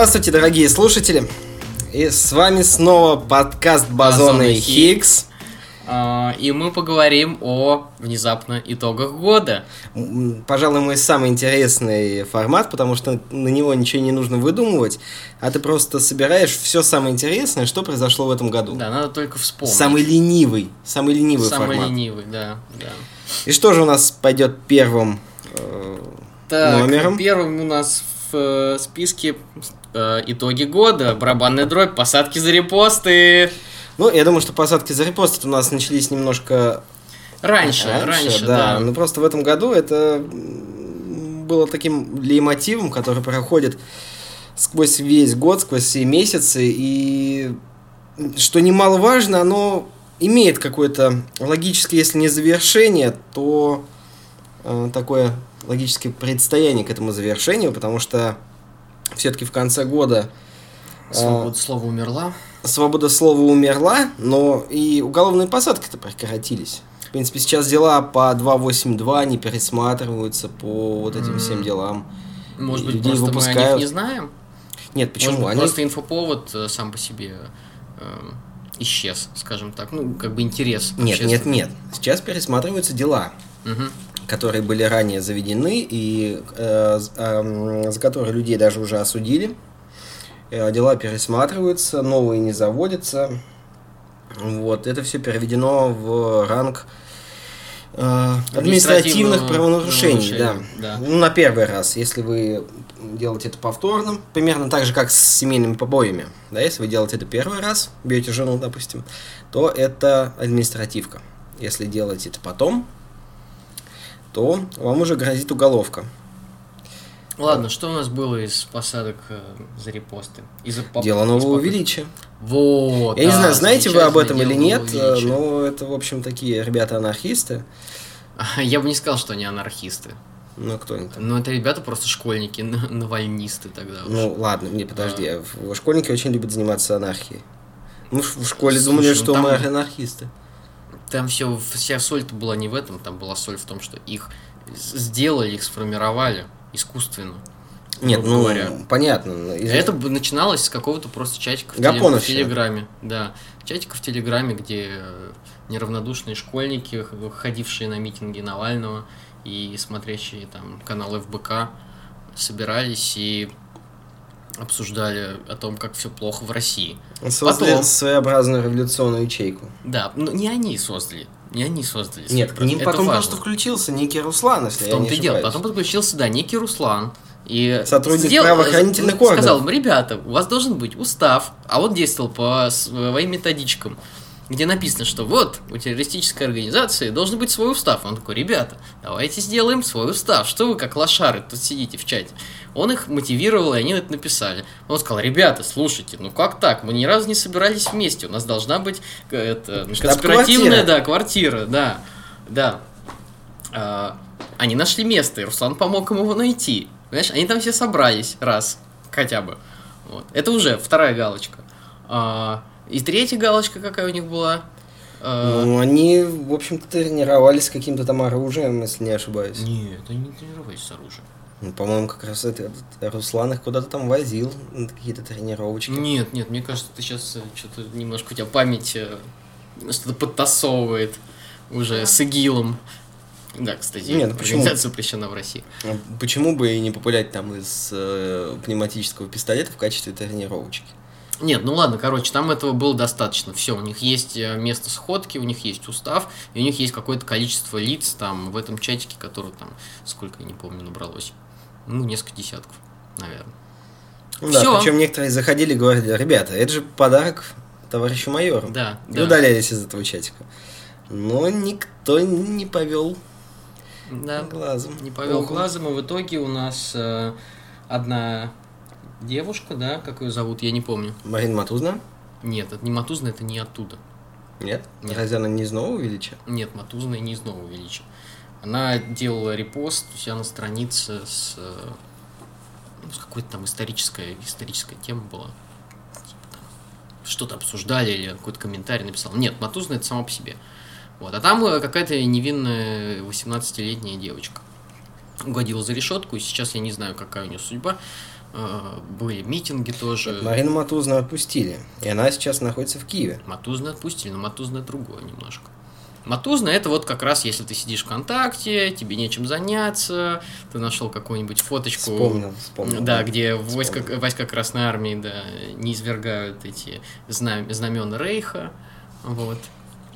Здравствуйте, дорогие слушатели. И с вами снова подкаст Бозона Бозон и Хиггс. А, И мы поговорим о внезапно итогах года. Пожалуй, мой самый интересный формат, потому что на него ничего не нужно выдумывать, а ты просто собираешь все самое интересное, что произошло в этом году. Да, надо только вспомнить. Самый ленивый, самый ленивый Самый формат. ленивый, да, да. И что же у нас пойдет первым э, Так, номером? первым у нас в э, списке э, итоги года. Барабанная дробь, посадки за репосты. Ну, я думаю, что посадки за репосты у нас начались немножко Раньше, раньше, да. да. Ну просто в этом году это было таким лейтмотивом, который проходит сквозь весь год, сквозь все месяцы. И что немаловажно, оно имеет какое-то логическое, если не завершение, то э, такое логическое предстояние к этому завершению, потому что все-таки в конце года э, Свобода слова умерла. свобода слова умерла, но и уголовные посадки-то прекратились. В принципе, сейчас дела по 282 не пересматриваются по вот этим всем делам. Может быть, людей просто мы о них выпускают. не знаем? Нет, почему? Может быть, Они... просто инфоповод э, сам по себе э, исчез, скажем так. Ну, как бы интерес. Нет, нет, нет. Сейчас пересматриваются дела, Мгм. Которые были ранее заведены и э, эм, за которые людей даже уже осудили. Э, дела пересматриваются, новые не заводятся. Вот, это все переведено в ранг э, административных правонарушений, да. да. Ну, на первый раз, если вы делаете это повторно, примерно так же, как с семейными побоями. Да, если вы делаете это первый раз, бьете жену, допустим, то это административка. Если делаете это потом, то вам уже грозит уголовка. Ладно, что у нас было из посадок э, за репосты? Из-за поп- Дело из нового попыток? величия. Вот. Я не да, знаю, знаете вы об этом или нет, величия. но это, в общем, такие ребята-анархисты. Я бы не сказал, что они анархисты. Ну, кто они там? Но это ребята просто школьники, навальнисты тогда уж. Ну, ладно, не, подожди. а Школьники очень любят заниматься анархией. Мы в в школе Слушай, думали, ну что там- мы анархисты. Там все, вся соль-то была не в этом, там была соль в том, что их сделали, их сформировали искусственно. Нет, ну, говоря. понятно. но из- Это начиналось с какого-то просто чатика в, теле- в. Телеграме. Да, чатика в Телеграме, где э, неравнодушные школьники, ходившие на митинги Навального и смотрящие там канал ФБК, собирались и обсуждали о том, как все плохо в России. Создали потом- своеобразную революционную ячейку. Да, но не они создали. Не они создали. Нет, к ним потом важно. просто включился некий Руслан, если В я не и дело. ошибаюсь. Потом подключился, да, некий Руслан. И Сотрудник сделал- правоохранительных сказал, органов. им, ребята, у вас должен быть устав, а он действовал по своим методичкам, где написано, что вот, у террористической организации должен быть свой устав. Он такой, ребята, давайте сделаем свой устав. Что вы как лошары тут сидите в чате? Он их мотивировал, и они это написали. Он сказал, ребята, слушайте, ну как так? Мы ни разу не собирались вместе. У нас должна быть э, это, конспиративная, да, квартира, да, да. А, они нашли место, и Руслан помог им его найти. Понимаешь, они там все собрались раз, хотя бы. Вот. Это уже вторая галочка. А, и третья галочка какая у них была? А, Ну, они, в общем-то, тренировались с каким-то там оружием, если не ошибаюсь. Нет, они не тренировались с оружием. Ну, по-моему, как раз это, этот Руслан их куда-то там возил на какие-то тренировочки. Нет, нет, мне кажется, ты сейчас что-то немножко у тебя память э, что-то подтасовывает уже с ИГИЛом. Да, кстати, Нет, ну почему? запрещена в России. А Почему бы и не популять там из э, пневматического пистолета в качестве тренировочки? Нет, ну ладно, короче, там этого было достаточно. Все, у них есть э, место сходки, у них есть устав, и у них есть какое-то количество лиц там в этом чатике, которое там, сколько я не помню, набралось. Ну, несколько десятков, наверное. Ну да, причем некоторые заходили и говорили, ребята, это же подарок товарищу майору. Да, И да. удалялись из этого чатика. Но никто не повел Да, глазом. не повел Ухом. глазом, и в итоге у нас э, одна девушка, да, как ее зовут, я не помню. Марина Матузна? Нет, это не Матузна, это не оттуда. Нет? Нет. Разве она не из нового величия? Нет, Матузна не из Нового Величия. Она делала репост у себя на странице с, э, ну, с какой-то там историческая, историческая тема была. Типа Что-то обсуждали или какой-то комментарий написал. Нет, Матузна это сама по себе. Вот. А там э, какая-то невинная 18-летняя девочка. Угодила за решетку, и сейчас я не знаю, какая у нее судьба. Э, были митинги тоже. Марину Матузну отпустили, и она сейчас находится в Киеве. Матузна отпустили, но Матузна другое немножко. Матузна это вот как раз, если ты сидишь ВКонтакте, тебе нечем заняться, ты нашел какую-нибудь фоточку. Вспомнил, вспомнил. Да, где войска, войска Красной Армии да, не извергают эти знам- знамена Рейха. Вот.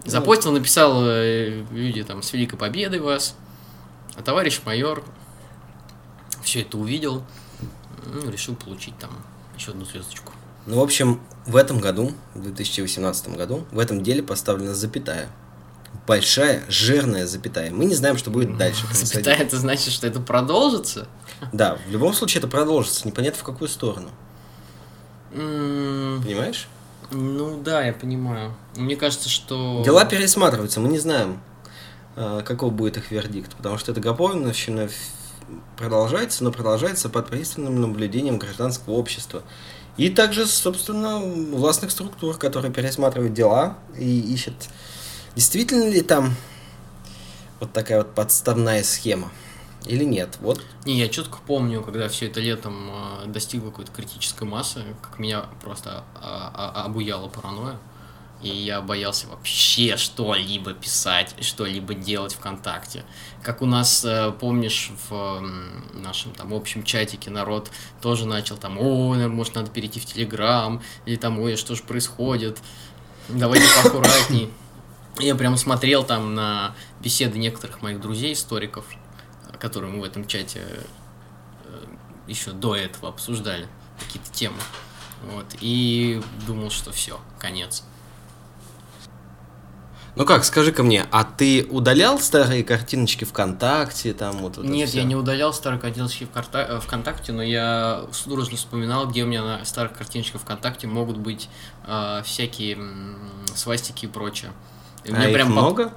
Ну. Запостил, написал э, люди там с Великой Победой вас. А товарищ майор все это увидел, ну, решил получить там еще одну звездочку. Ну, в общем, в этом году, в 2018 году, в этом деле поставлена запятая. Большая, жирная запятая. Мы не знаем, что будет дальше. происходить. Запятая, это значит, что это продолжится? Да, в любом случае это продолжится, непонятно в какую сторону. Понимаешь? Ну да, я понимаю. Мне кажется, что... Дела пересматриваются, мы не знаем, э, каков будет их вердикт, потому что эта Гапоновщина продолжается, но продолжается под пристальным наблюдением гражданского общества. И также, собственно, властных структур, которые пересматривают дела и ищут, действительно ли там вот такая вот подставная схема или нет. Вот Не, я четко помню, когда все это летом э, достигло какой-то критической массы, как меня просто а, а, обуяла паранойя. И я боялся вообще что-либо писать, что-либо делать ВКонтакте. Как у нас, э, помнишь, в нашем там общем чатике народ тоже начал там, наверное, может, надо перейти в Телеграм, или там, ой, что же происходит, давайте поаккуратней. Я прям смотрел там на беседы некоторых моих друзей, историков, которые мы в этом чате еще до этого обсуждали какие-то темы. Вот, и думал, что все, конец. Ну как, скажи-ка мне, а ты удалял старые картиночки ВКонтакте, там вот, вот Нет, я не удалял старые картиночки э, ВКонтакте, но я судорожно вспоминал, где у меня на старых картиночках ВКонтакте могут быть э, всякие свастики и прочее. И А их прям поп- много?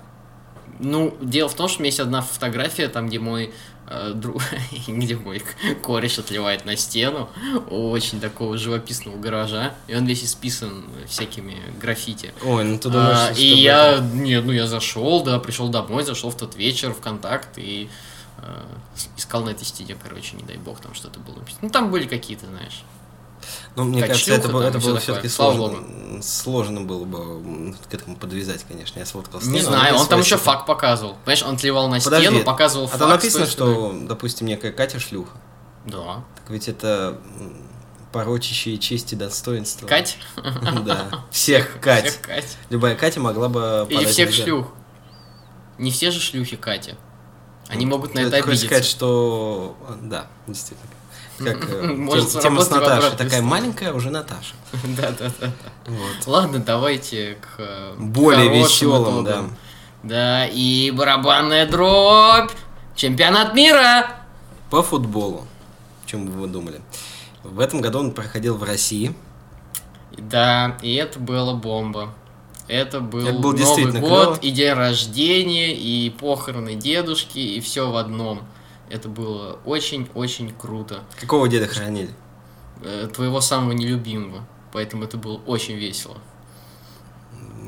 Ну, дело в том, что у меня есть одна фотография, там, где мой друг, где мой кореш отливает на стену очень такого живописного гаража, и он весь исписан всякими граффити. Ой, ну ты думаешь, А, что и я, нет, ну я зашел, да, пришел домой, зашел в тот вечер в контакт и э, искал на этой стене, короче, не дай бог, там что-то было. Ну, там были какие-то, знаешь. Ну, мне как кажется, это, там это было все-таки сложно. Сложно было бы к этому подвязать, конечно. Я сфоткал не знаю, он там еще факт показывал. Понимаешь, он отливал на Подожди, стену, показывал А факт. там написано, что, допустим, некая Катя шлюха. стороны. Так ведь это порочащие честь и достоинство. Да. Кать? Да. Всех Кать. Всех Кать. Любая Катя могла бы Или всех шлюх. Не все же шлюхи Катя. Они могут на это обидеться. сказать, что... Да, действительно. Как э, тема с Наташей. Такая маленькая, уже Наташа. Да, да, да. Вот. Ладно, давайте к э, Более веселым, да. Да, и барабанная дробь. Чемпионат мира. По футболу. Чем бы вы думали? В этом году он проходил в России. Да, и это было бомба. Это был, Это был Новый год, клёво. и день рождения, и похороны дедушки, и все в одном. Это было очень-очень круто. Какого деда хоронили? Э, Твоего самого нелюбимого. Поэтому это было очень весело.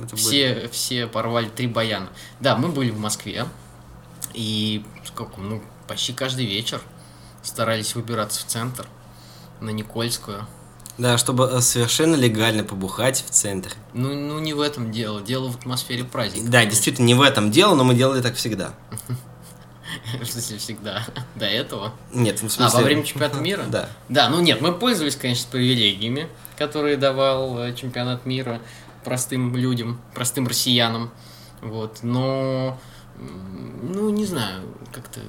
Это были- Все, все порвали три баяна. Да, мы были в Москве. И сколько, ну, почти каждый вечер старались выбираться в центр, на Никольскую. Да, чтобы э, совершенно легально побухать в центре. Ну, ну не в этом дело. Дело в атмосфере праздника. Да, действительно, не в этом дело, но мы делали так всегда. В смысле, всегда. До этого. Нет, в А, смысле... во время чемпионата мира? Да. Да, ну нет, мы пользовались, конечно, привилегиями, которые давал э, чемпионат мира простым людям, простым россиянам. Вот, но, ну, не знаю, как-то...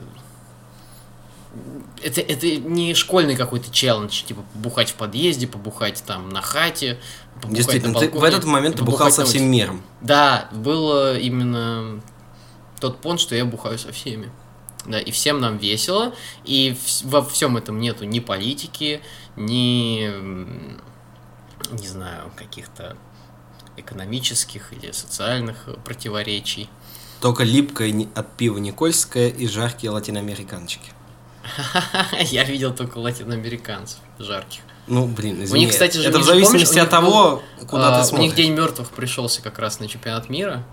Это, это не школьный какой-то челлендж, типа побухать в подъезде, побухать там на хате, побухать Действительно, на ты в балконе, этот момент ты бухал со всем миром. Да, было именно тот понт, что я бухаю со всеми. Да, и всем нам весело, и вс- во всем этом нету ни политики, ни, не знаю, каких-то экономических или социальных э, противоречий. Только липкое от пива Никольское и жаркие латиноамериканчики. Я видел только латиноамериканцев жарких. Ну, блин, У извини. них, кстати, же, это у в зависимости помнишь, от у того, куда А, ты У них смотришь. День мертвых пришелся как раз на чемпионат мира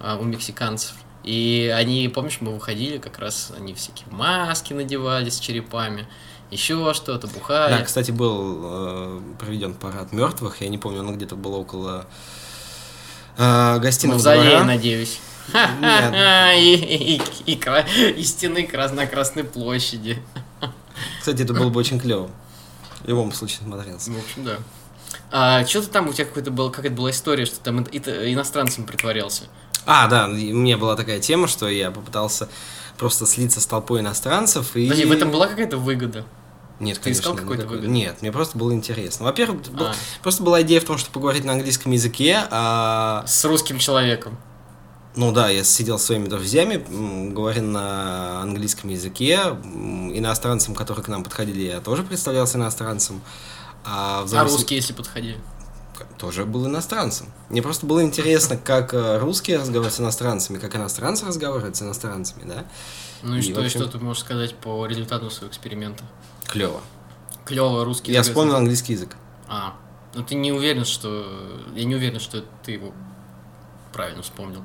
а, у мексиканцев. И они, помнишь, мы выходили, как раз они всякие маски надевали с черепами, еще что-то, бухали. Да, кстати, был э, проведен парад мертвых. Я не помню, он где-то был около э, гостиного Мавзолея, двора. надеюсь. И, и- и кра- и стены крас- на Красной площади. Кстати, это было бы очень клево. В любом случае смотрелся. В общем, да. А что ты там, у тебя какой-то был, как это была история, что там иностранцем притворялся? А, да, у меня была такая тема, что я попытался просто слиться с толпой иностранцев и... Подожди, в этом была какая-то выгода? Нет, Ты конечно. искал какой-то выгоды? Нет, мне просто было интересно. Во-первых, был- А. просто была идея в том, что поговорить на английском языке, а... С русским человеком. Ну да, я сидел с своими друзьями, говорил на английском языке, иностранцам, которые к нам подходили, я тоже представлялся иностранцем. А, в А завис- русские, если подходили? Тоже был иностранцем. Мне просто было интересно, как э, русские разговаривают с иностранцами, как иностранцы разговаривают с иностранцами, да? Ну и, И, что, общем- что ты можешь сказать по результату своего эксперимента? Клево. Клево русский Я язык. вспомнил английский язык. А, ну ты не уверен, что... Я не уверен, что ты его правильно вспомнил.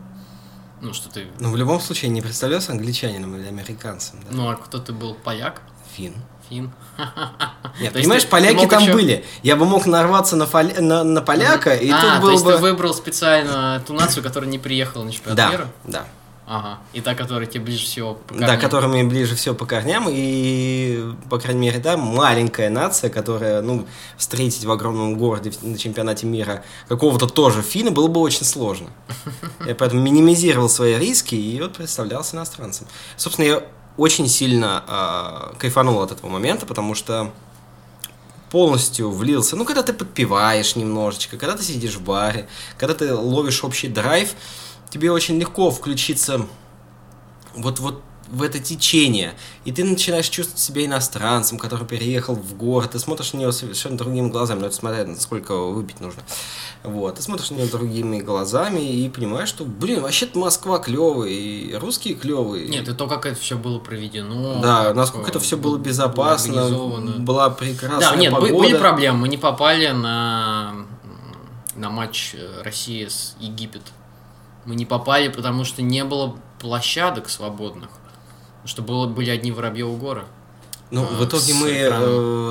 Ну, что ты... Но в любом случае не представлялся англичанином или американцем, да? Ну, а кто ты был? Поляк? Фин. Фин? Нет, То понимаешь, поляки там были. Я бы мог нарваться на, фоля- на, на поляка, и а, тут то был есть бы... ты выбрал специально ту нацию, которая не приехала на чемпионат Да, мира? да. Ага. И та, которая тебе ближе всего по Да, корням. которыми ближе всего по корням, и, по крайней мере, да, маленькая нация, которая, ну, встретить в огромном городе на чемпионате мира какого-то тоже финна было бы очень сложно. Я поэтому минимизировал свои риски и вот представлялся иностранцем. Собственно, я очень сильно а, кайфанул от этого момента, потому что полностью влился. Ну, когда ты подпеваешь немножечко, когда ты сидишь в баре, когда ты ловишь общий драйв, тебе очень легко включиться вот, вот в это течение. И ты начинаешь чувствовать себя иностранцем, который переехал в город. Ты смотришь на него совершенно другими глазами. Ну, это смотря на сколько выпить нужно. Вот. Ты смотришь на него другими глазами и понимаешь, что, блин, вообще-то Москва клевая, и русские клевые. Нет, и то, как это все было проведено. Да, насколько это все было безопасно, была прекрасная Да, нет, погода. были проблемы. Мы не попали на, на матч э, России с Египет. Мы не попали, потому что не было площадок свободных. Потому что было, были одни Воробьевы горы. Ну, а, в итоге мы э,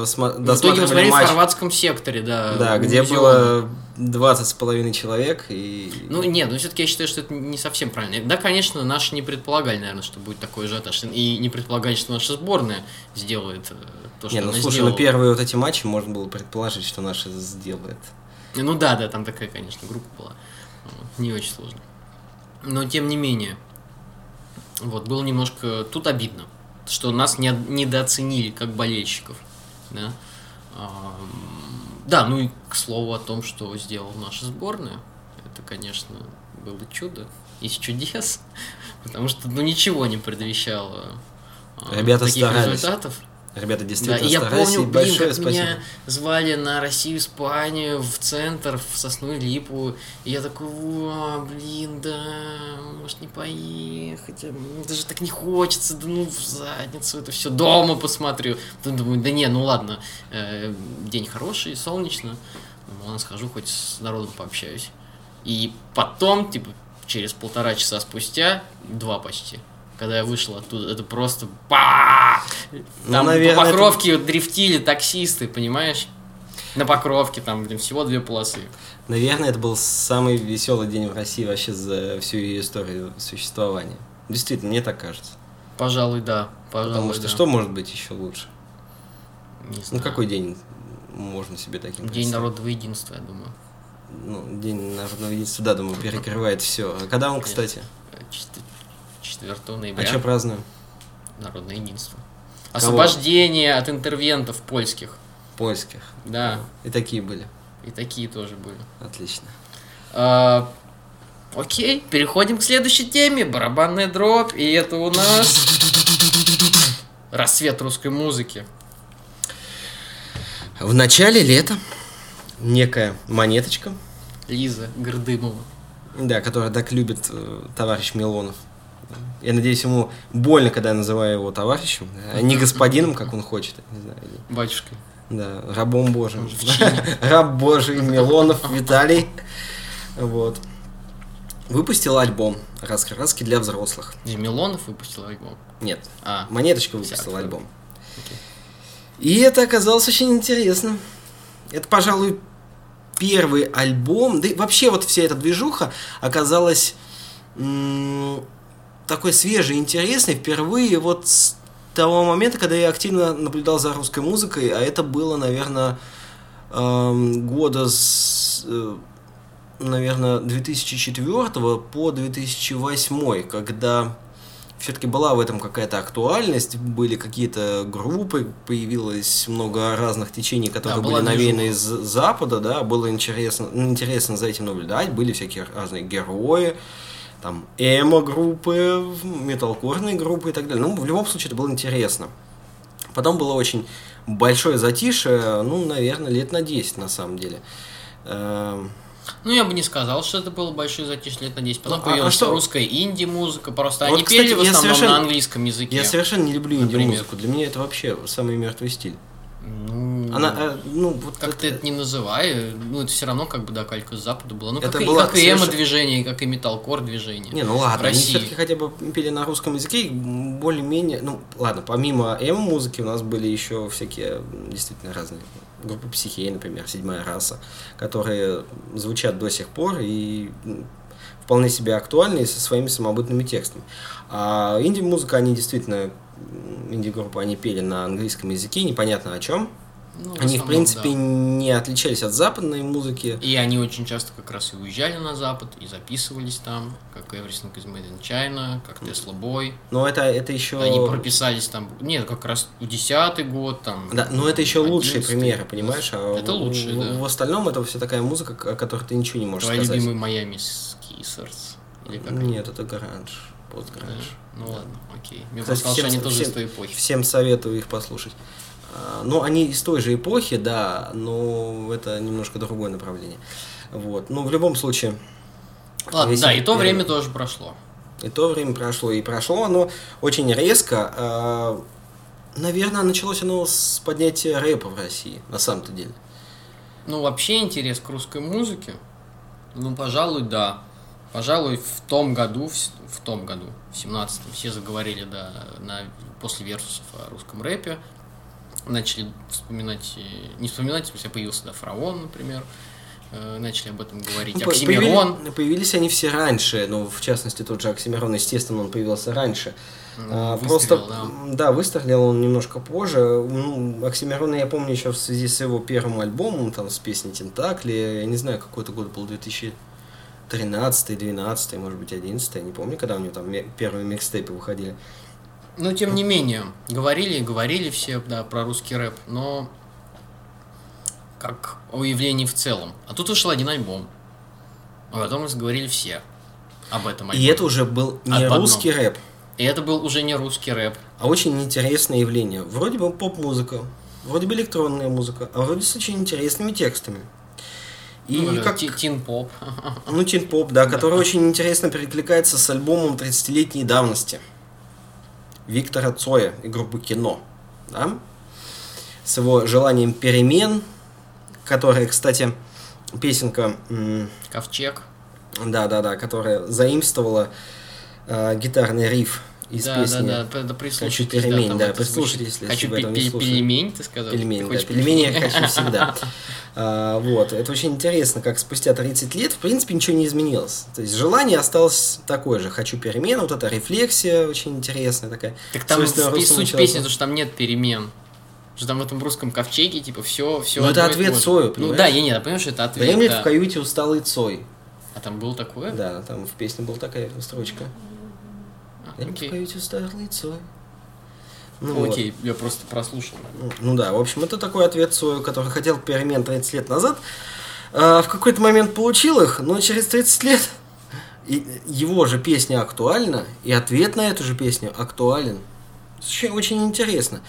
сма- В итоге мы смотрели в матч, хорватском секторе, да. да, где было 20 с половиной человек, и... Ну, нет, ну все-таки я считаю, что это не совсем правильно. Да, конечно, наши не предполагали, наверное, что будет такой ажиотаж. И не предполагали, что наша сборная сделает э, то, что Не, ну она слушай, сделала. на первые вот эти матчи можно было предположить, что наши сделает. Ну да, да, там такая, конечно, группа была. Не очень сложно. Но тем не менее, вот, было немножко... Тут обидно, что нас не, недооценили как болельщиков. Да? Ам, да, ну и к слову о том, что сделала наша сборная. Это, конечно, было чудо из чудес. Потому что, ну, ничего не предвещало а, Ребята таких старались. результатов. Ребята Да, действительно и я помню, блин, большое как спасибо. меня звали на Россию, Испанию, в центр, в Сосну Липу. И я такой, о, блин, да, может не поехать, м, даже так не хочется, да ну в задницу это все дома посмотрю. Потом думаю, да не, ну ладно, э, день хороший, солнечно, ну, ладно, схожу, хоть с народом пообщаюсь. И потом, типа, через полтора часа спустя, два почти, когда я вышел оттуда, это просто! Ну, Там по Покровке дрифтили таксисты, понимаешь? На Покровке там, блин, всего две полосы. Наверное, это был самый веселый день в России вообще за всю ее историю существования. Действительно, мне так кажется. Пожалуй, да. Пожалуй, Потому что да. что может быть еще лучше? Не Ну, знаю. какой день можно себе таким День представить? народного единства, я думаю. Ну, День народного единства, да, думаю, перекрывает все. А когда он, кстати? Э, чет- 4 А ноября. что празднуем? Народное единство. Освобождение от интервентов польских. Польских. Да, И такие были. и такие тоже были. Отлично. А, окей, переходим к следующей теме. Барабанная дробь. И это у нас рассвет русской музыки. В начале лета некая монеточка, Лиза Гордымова. да, которая так любит э, товарищ Милонов. Я надеюсь, ему больно, когда я называю его товарищем, а не господином, как он хочет. Не знаю, Батюшкой. Да, рабом Божьим. Раб Божий Милонов Виталий. Вот. выпустил альбом «Раскраски для взрослых». Где Милонов выпустил альбом? Нет, А, Монеточка Вся выпустил открыта. альбом. И это оказалось очень интересно. Это, пожалуй, первый альбом, да и вообще вот вся эта движуха оказалась м, такой свежей, интересной впервые вот с того момента, когда я активно наблюдал за русской музыкой, а это было, наверное, эм, года с, э, наверное, 2004 по 2008, когда все-таки была в этом какая-то актуальность, были какие-то группы, появилось много разных течений, которые Да, были навеяны из Запада, да, было интересно, интересно за этим наблюдать, были всякие разные герои, там эмо-группы, металкорные группы и так далее. Ну, в любом случае, это было интересно. Потом было очень большое затишье, ну, наверное, лет на 10 на самом деле. Эм, Ну, я бы не сказал, что это было большое затишье лет на 10. Потом Ну, а- а появилась что? русская инди-музыка, просто Вот, они кстати, пели в основном на английском языке. Я совершенно не люблю инди-музыку. Для меня это вообще самый мертвый стиль. Ну, Она, э, ну, вот как ты это- это не называй, ну, это все равно как бы, да, калька с запада была. Ну, Это как, и, была как и эмо-движение, как и металкор движение. Не, ну ладно, они все-таки хотя бы пели на русском языке, и более-менее, ну ладно, помимо эмо-музыки у нас были еще всякие действительно разные группы психей, например, седьмая раса, которые звучат до сих пор и вполне себе актуальны и со своими самобытными текстами. А инди-музыка, они действительно, инди-группы, они пели на английском языке, непонятно о чем. Ну, Они, в основном, принципе, да. не отличались от западной музыки. И они очень часто как раз и уезжали на запад, и записывались там, как Everything is Made in China, как Tesla Boy. Но это, это еще... Они прописались там, нет, как раз 10 год там. Да, но это еще лучшие 11-й. примеры, понимаешь? А Это в- лучшие, в, да. в остальном это все такая музыка, о которой ты ничего не можешь Твои сказать. любимые Майами Скисерс. Или как? Нет, это гараж, Да? постгаранж. Ну ладно, окей. Мне Кстати, показалось, что всем- они тоже всем- из той эпохи. Всем советую их послушать. А, Ну, они из той же эпохи, да, но это немножко другое направление. Вот. Ну, в любом случае, Ладно, да, и то время тоже прошло. и то время прошло, и прошло оно очень резко. А, Наверное, началось оно с поднятия рэпа в России, на самом-то деле. Ну, вообще интерес к русской музыке, ну, пожалуй, да. Пожалуй, в том году, в, в том году, в 17-м, все заговорили, да, на, после версусов о русском рэпе. Начали вспоминать, э, не вспоминать, в смысле, появился, да, Фараон, например. Э, Начали об этом говорить. Ну, Оксимирон. появили- появились они все раньше, ну, в частности, тот же Оксимирон, естественно, он появился раньше. А, выстрел, Просто, да. да, выстрелил он немножко позже. Ну, Оксимирона я помню еще в связи с его первым альбомом, там, с песней Тентакли. Я не знаю, какой это год был, 2013, 12, может быть, 11, я не помню, когда у него там первые микстейпы выходили. Но тем не менее, говорили и говорили все да, про русский рэп, но как о явлении в целом. А тут вышел один альбом. А потом заговорили все об этом И альбоме. это уже был не одном. русский рэп, И это был уже не русский рэп. а очень интересное явление. Вроде бы поп-музыка, вроде бы электронная музыка, а вроде с очень интересными текстами. И Ну, да, как... ти- тин-поп. Ну, Тин Поп, да, который очень интересно перекликается с альбомом 30-летней давности Виктора Цоя и группы Кино. Да? С его желанием перемен, которая, кстати, песенка, Ковчег. да-да-да, которая заимствовала э, гитарный риф из да, песни да, да, да, прислушайтесь. «Хочу пельмень», да, это прислушайтесь, если Хочу вы этого не слушали. пельмень, ты сказал? Пельмени, Ты да, пельмени я хочу всегда. А, вот, это очень интересно, как спустя 30 лет, в принципе, ничего не изменилось. То есть желание осталось такое же. Хочу перемен, вот эта рефлексия очень интересная такая. Так там суть песни, то, что там нет перемен. Что там в этом русском ковчеге, типа, все, все. Ну, это ответ Цою, Ну понимаешь? да, я не, понимаю, что это ответ. Дремлет да. в каюте усталый Цой. А там было такое? Да, там в песне была такая строчка. Окей. каюте усталый Цой. Ну, вот. Окей, я просто прослушал. Ну, Ну да, в общем, это такой ответ Цою, который хотел перемен 30 лет назад. А, в какой-то момент получил их, но через 30 лет и его же песня актуальна, и ответ на эту же песню актуален. Очень, очень интересно.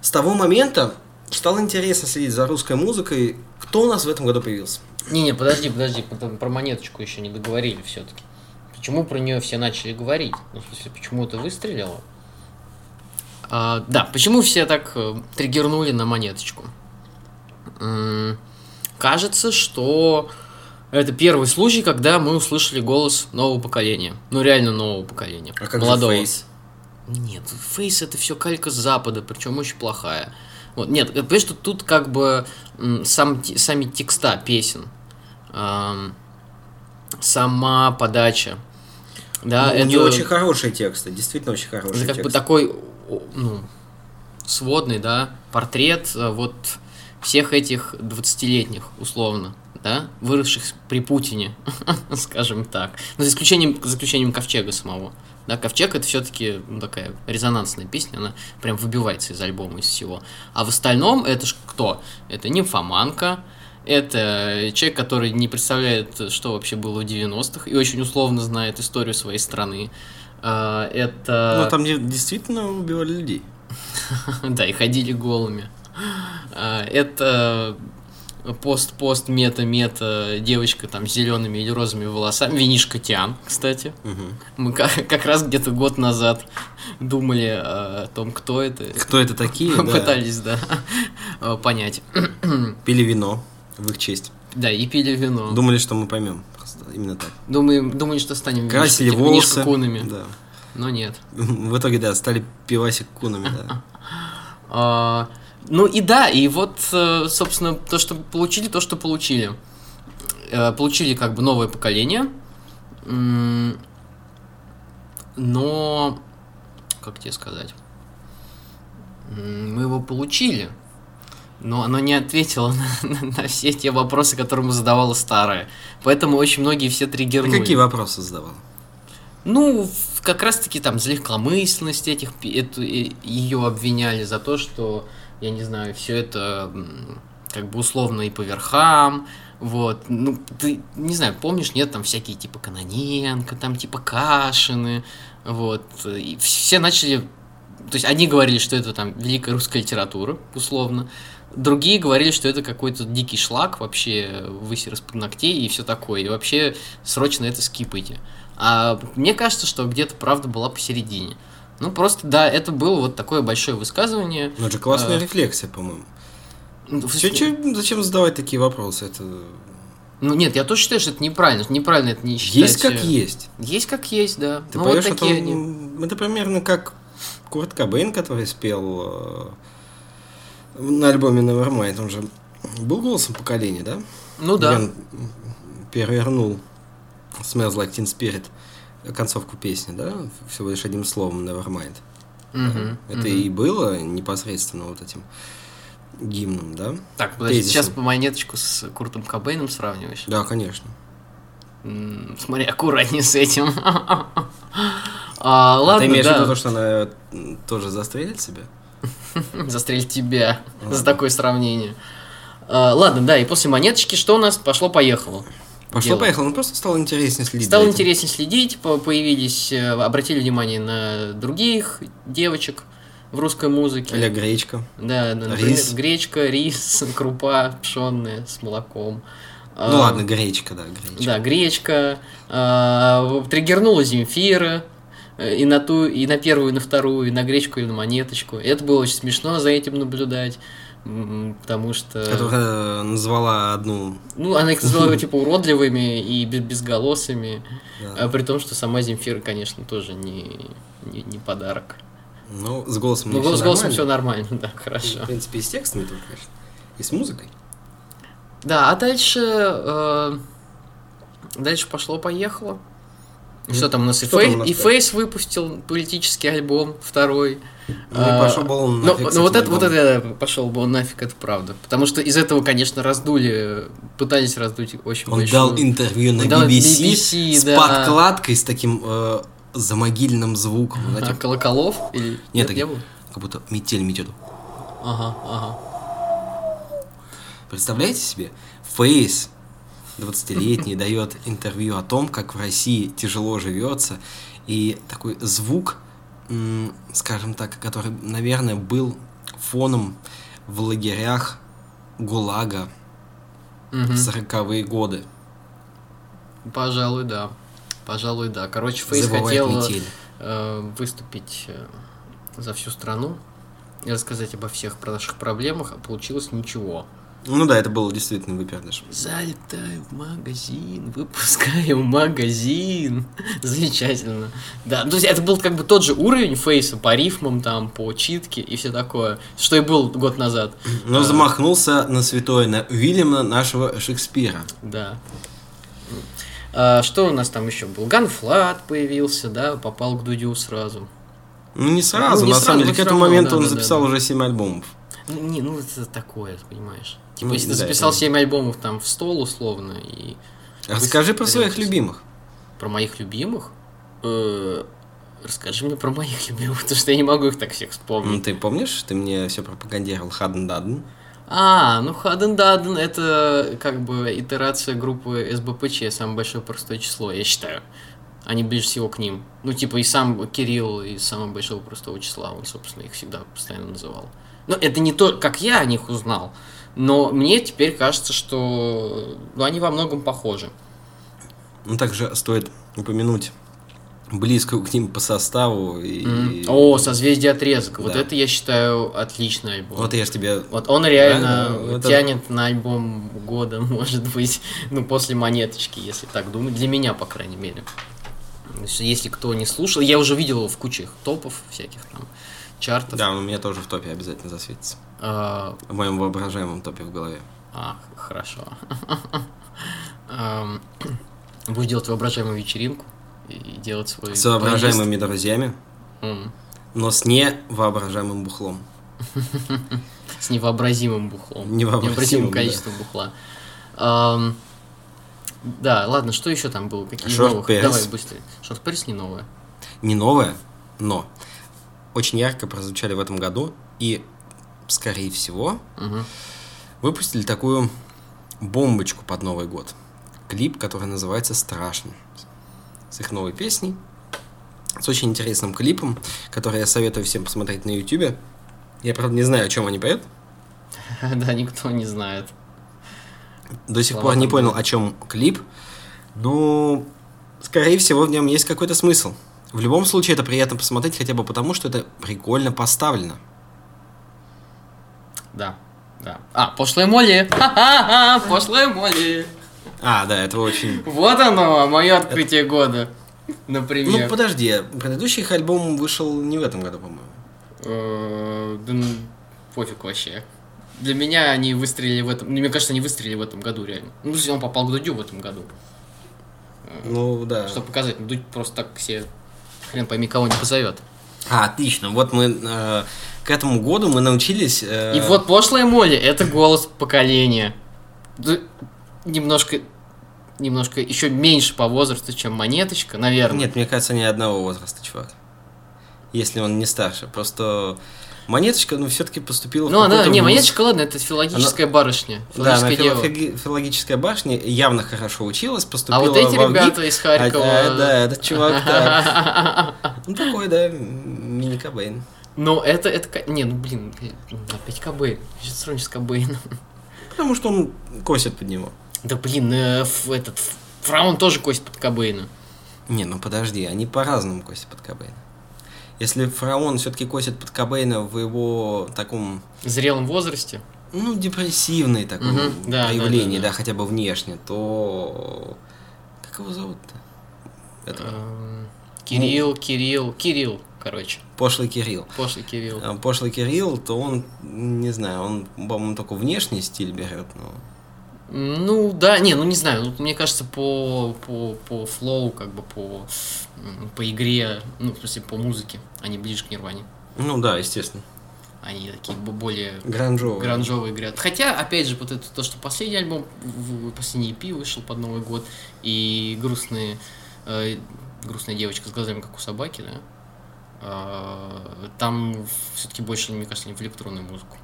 С того момента стало интересно следить за русской музыкой. Кто у нас в этом году появился? Не-не, подожди, подожди, про монеточку еще не договорили все-таки. Почему про нее все начали говорить? Ну, в смысле, почему это выстрелило? А, да, почему все так э, триггернули на монеточку? М, Кажется, что Это первый случай, когда мы услышали голос нового поколения. Ну, реально нового поколения. А как молодого. же Фейс? Нет, Фейс это все калька с Запада, причем очень плохая. Вот, нет, понимаешь, что тут как бы сам, сами текста песен, ам, сама подача. Да, Ну, это, У нее очень хорошие тексты, действительно очень хорошие это как бы тексты. такой, о, ну, сводный, да, портрет э, вот всех этих 20-летних, условно, да, выросших при Путине, скажем так. Ну, за исключением, за исключением Ковчега самого. Да, Ковчег это все-таки такая резонансная песня, она прям выбивается из альбома, из всего. А в остальном это ж кто? Это нимфоманка, это человек, который не представляет, что вообще было в 90-х, и очень условно знает историю своей страны. А, Это... Ну, там де- действительно убивали людей. Да, и ходили голыми. А, Это пост-пост, мета-мета, девочка там с зелеными или розовыми волосами, винишка Тян, кстати. Мгм. Мы как, как раз где-то год назад думали о том, кто это. Кто это такие? да. Пытались, да, понять. Пили вино в их честь. Да, и пили вино. Думали, что мы поймем. Просто именно так. Думаем, думали, что станем Красили винишко- волосы. винишко-кунами. Да. Но нет. В итоге, да, стали пивасик кунами, да. А, ну и да, и вот, э, собственно, то, что получили, то, что получили. Э, Получили как бы новое поколение, но, как тебе сказать, мы его получили, но оно не ответило на, на- на все те вопросы, которые ему задавало старое. Поэтому очень многие все А триггернули. какие вопросы задавал? Ну, как раз-таки там за легкомысленность этих, эту, ее обвиняли за то, что, я не знаю, все это как бы условно и по верхам, вот, ну, ты, не знаю, помнишь, нет, там всякие типа Каноненко, там типа Кашины, вот, и все начали, то есть одни говорили, что это там великая русская литература, условно, другие говорили, что это какой-то дикий шлак, вообще высер из-под ногтей и все такое, и вообще срочно это скипайте. А мне кажется, что где-то правда была посередине. Ну, просто, да, это было вот такое большое высказывание. Ну, это же классная А. рефлексия, по-моему. Ну, Чё- чё- зачем задавать такие вопросы? Это Ну, нет, я тоже считаю, что это неправильно. Неправильно это не считать. есть как э, есть. Есть как есть, да. Ты ну, поешь, вот такие это, они. это примерно как Курт Кобейн, который спел э, на альбоме Nevermind. Он же был голосом поколения, да? Ну да. Я перевернул Smells Like Teen Spirit концовку песни, да? Всего лишь одним словом Nevermind. Мгм, Это мгм. и было непосредственно вот этим гимном, да? Так, подожди, тезисом. сейчас по монеточку с Куртом Кобейном сравниваешь. Да, конечно. М, Смотри, аккуратнее с этим. А, ладно, Ты имеешь в да. виду то, что она м, тоже застрелит себя? Застрелить тебя за такое сравнение. А, ладно, да, и после монеточки что у нас? Пошло-поехало. Пошло-поехало, ну просто стало интереснее следить. Стало интереснее следить, по- появились, э, обратили внимание на других девочек в русской музыке. Или гречка. Да, например, Рис. гречка, рис, крупа пшенная с молоком. Ну А, ладно, гречка, да, гречка. Да, гречка. а, Триггернула Земфира. Э, И на ту, и на первую, и на вторую, и на гречку, и на монеточку. И это было очень смешно за этим наблюдать. Потому что. Которая назвала одну... Ну, она их называла типа уродливыми и без- безголосыми. да. А при том, что сама Земфира, конечно, тоже не, не, не подарок. Ну, с голосом Ну, с голосом все нормально, да, И, хорошо. В принципе, и с текстами тоже, конечно. И с музыкой. Да, а дальше... э, дальше пошло-поехало. Что там у нас? И, что Фей- нас и дальше? Фейс выпустил политический альбом второй. Ну, А, пошел бы он нафиг с ну вот это, вот это пошел бы он нафиг, это правда. Потому что из этого, конечно, раздули, пытались раздуть очень Он большую- дал интервью на Он BBC, BBC, с да. подкладкой, с таким э, замогильным звуком. А, Знаете, колоколов? Или... Нет, было? как будто метель метет. Ага, ага. Представляете себе? Фейс 20-летний дает интервью о том, как в России тяжело живется, и такой звук, скажем так, который, наверное, был фоном в лагерях ГУЛАГа Мгм. в 40-е годы. Пожалуй, да. Пожалуй, да. Короче, Фейс хотел метель. э, выступить э, за всю страну и рассказать обо всех про наших проблемах, а получилось ничего. Ну да, это был действительно выпердыш. Залетаю в магазин, выпускаю магазин. Замечательно. Да, то есть это был как бы тот же уровень фейса по рифмам, там, по читке и все такое, что и был год назад. Но А, замахнулся на святое, на Уильяма нашего Шекспира. Да. А, что у нас там еще был? Ганфлат появился, да, попал к Дудю сразу. Ну не сразу, Ну, не на сразу, самом деле, к этому моменту да, он да, записал да. уже 7 альбомов. Ну, не, ну это такое, понимаешь. Типа, Ну, если ты да, записал это- 7 альбомов там в стол условно и Расскажи про своих любимых. про моих любимых, э, расскажи мне про моих любимых, потому что я не могу их так всех Ну, вспомнить. ты помнишь, ты мне все пропагандировал Хаден Даден? А, ну Хаден Даден это как бы итерация группы СБПЧ, самое большое простое число, я считаю. Они ближе всего к ним. Ну, типа, и сам Кирилл из самого большого простого числа, он, собственно, их всегда постоянно называл. Ну, это не то, как я о них узнал, но мне теперь кажется, что ну, они во многом похожи. Ну, также стоит упомянуть близкую к ним по составу. И... М. О, созвездие отрезок. Вот Да. это я считаю отличный альбом. Вот я ж тебе... Вот он реально Да, это- тянет на альбом года, может быть, ну, после монеточки, если так думать. Для меня, по крайней мере. Если кто не слушал, я уже видел его в кучах топов всяких там, чартов. Да, у меня тоже в топе обязательно засветится. А, В моем воображаемом топе в голове. а, хорошо. Будешь делать воображаемую вечеринку и делать свой С воображаемыми друзьями, но с невоображаемым бухлом. С невообразимым бухлом. Невообразимым, количеством бухла. Да, ладно, что еще там было? Какие Шорт новых? Давай быстрее. Шорт Перес не новое. Не новое, но очень ярко прозвучали в этом году и, скорее всего, Мгм. выпустили такую бомбочку под Новый год. Клип, который называется «Страшно». С их новой песней. С очень интересным клипом, который я советую всем посмотреть на YouTube. Я, правда, не знаю, о чем они поют. Да, никто не знает. До сих пор не понял, о чем клип. Но, скорее всего, в нем есть какой-то смысл. В любом случае, это приятно посмотреть, хотя бы потому, что это прикольно поставлено. Да, да. А, пошлая Молли! Ха-ха-ха, пошлая Молли! А, да, это очень... Вот оно, мое открытие года. Ну, Например. подожди, предыдущий их альбом вышел не в этом году, по-моему. Э, Да ну, пофиг вообще. Для меня они выстрелили в этом... ну, Мне кажется, они выстрелили в этом году реально. Ну, он попал к Дудю в этом году. Ну, да. Чтобы показать, ну, Дудь просто так все хрен пойми кого не позовет. А, отлично. Вот мы э, к этому году мы научились... э, И вот пошлая Молли это голос поколения. Немножко, немножко еще меньше по возрасту, чем монеточка, наверное. Нет, мне кажется, они одного возраста, чувак. Если он не старше. Просто Монеточка, ну, все-таки поступила Ну, в она, не, вуз. монеточка, ладно, это филологическая барышня. Да, она фило- филологическая башня явно хорошо училась, поступила А вот эти в ребята из Харькова... А, а, да, этот чувак, да. Ну, такой, да, мини Кобейн. Ну, это, это... Не, ну, блин, опять Кобейн. Сейчас сравнишь с Кобейном. Потому что он косит под него. Да, блин, э, этот... Фраун тоже косит под Кобейна. Не, ну подожди, они по-разному косят под Кобейна. Если фараон все-таки косит под Кобейна в его таком, зрелом возрасте. ну, депрессивной таком Мгм, да, проявлении, да, да, да, да. хотя бы внешне, то... Как его зовут-то? Это Эм, Кирилл, Кирилл, Кирилл, короче. пошлый Кирилл. Пошлый Кирилл. А Пошлый Кирилл, то он, не знаю, он, по-моему, только внешний стиль берет, но... Ну, да, не, ну не знаю, ну, мне кажется, по, по, по флоу, как бы по, по игре, ну, в смысле, по музыке, они ближе к Нирване. Ну да, естественно. Они такие более Гранжовый. гранжовые играют. Хотя, опять же, вот это то, что последний альбом, последний EP вышел под Новый год, и грустные, э, грустная девочка с глазами, как у собаки, да, э, там все-таки больше, мне кажется, не в электронную музыку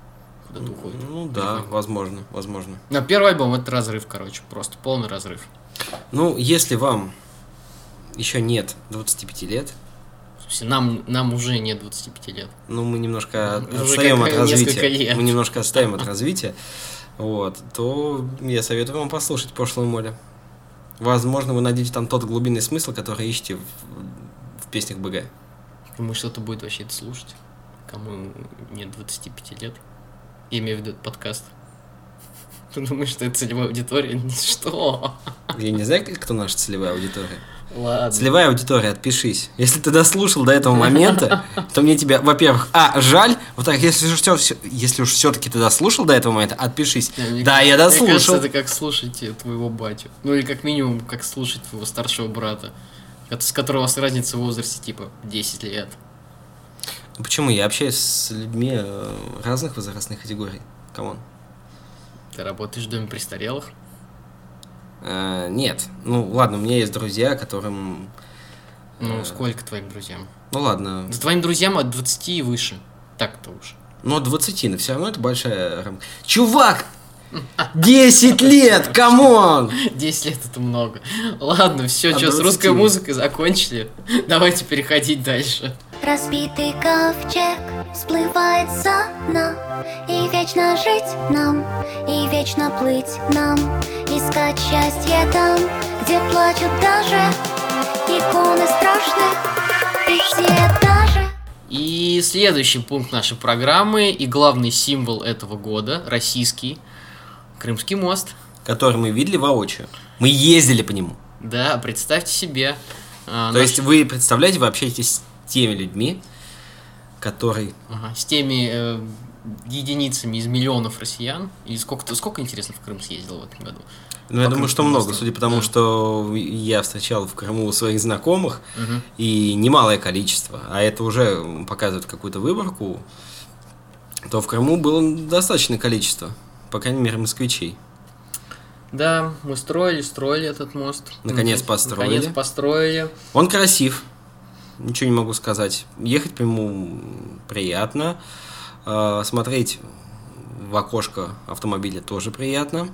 куда-то уходит. Ну да, возможно, возможно. На первый альбом это разрыв, короче, просто полный разрыв. Ну, если вам еще нет 25 лет, В смысле, нам, нам уже нет 25 лет. ну, мы немножко отстаем от развития. лет. Мы немножко отстаем от развития. Вот, то я советую вам послушать «Пошлое море». Возможно, вы найдете там тот глубинный смысл, который ищете в, в песнях БГ. Думаю, что-то будет вообще это слушать, кому нет 25 лет. Я имею в виду подкаст. Ты думаешь, что это целевая аудитория? Ничто. Я не знаю, кто наша целевая аудитория. Ладно. Целевая аудитория, отпишись. Если ты дослушал до этого момента, то мне тебя, во-первых, а, жаль, во вторых, если уж все, если уж все-таки ты дослушал до этого момента, отпишись. Не, мне да, кажется- я Мне кажется, дослушал. это как слушать э, твоего батю. Ну или как минимум, как слушать твоего старшего брата. С которого у вас разница в возрасте типа 10 лет. Ну, Почему? Я общаюсь с людьми э, разных возрастных категорий. Come on. Ты работаешь в доме престарелых? Э, нет. Ну, ладно, у меня есть друзья, которым... Ну, Э. сколько твоим друзьям? Ну, ладно. Да твоим друзьям от 20 и выше. Так-то уж. Но 20, но все равно это большая рамка. Чувак! 10 лет, come on! 10 лет это много. Ладно, все, От что, с 20. русской музыкой закончили. Давайте переходить дальше. Разбитый ковчег всплывает за нам И вечно жить нам, и вечно плыть нам Искать счастье там, где плачут даже Иконы страшных пятиэтажек И следующий пункт нашей программы и главный символ этого года, российский, Крымский мост. Который мы видели воочию. Мы ездили по нему. Да, представьте себе. а, То наш- есть вы представляете, вы общаетесь теми людьми, которые... Ага, с теми э, единицами из миллионов россиян. И сколько, сколько интересно, в Крым съездил в этом году? Ну, я думаю, что много, судя по тому, Да. что я встречал в Крыму своих знакомых, Мгм. и немалое количество, а это уже показывает какую-то выборку, то в Крыму было достаточное количество, по крайней мере, москвичей. Да, мы строили, строили этот мост. Наконец- построили. Наконец построили. Он красив, ничего не могу сказать. Ехать по нему приятно, Э, смотреть в окошко автомобиля тоже приятно.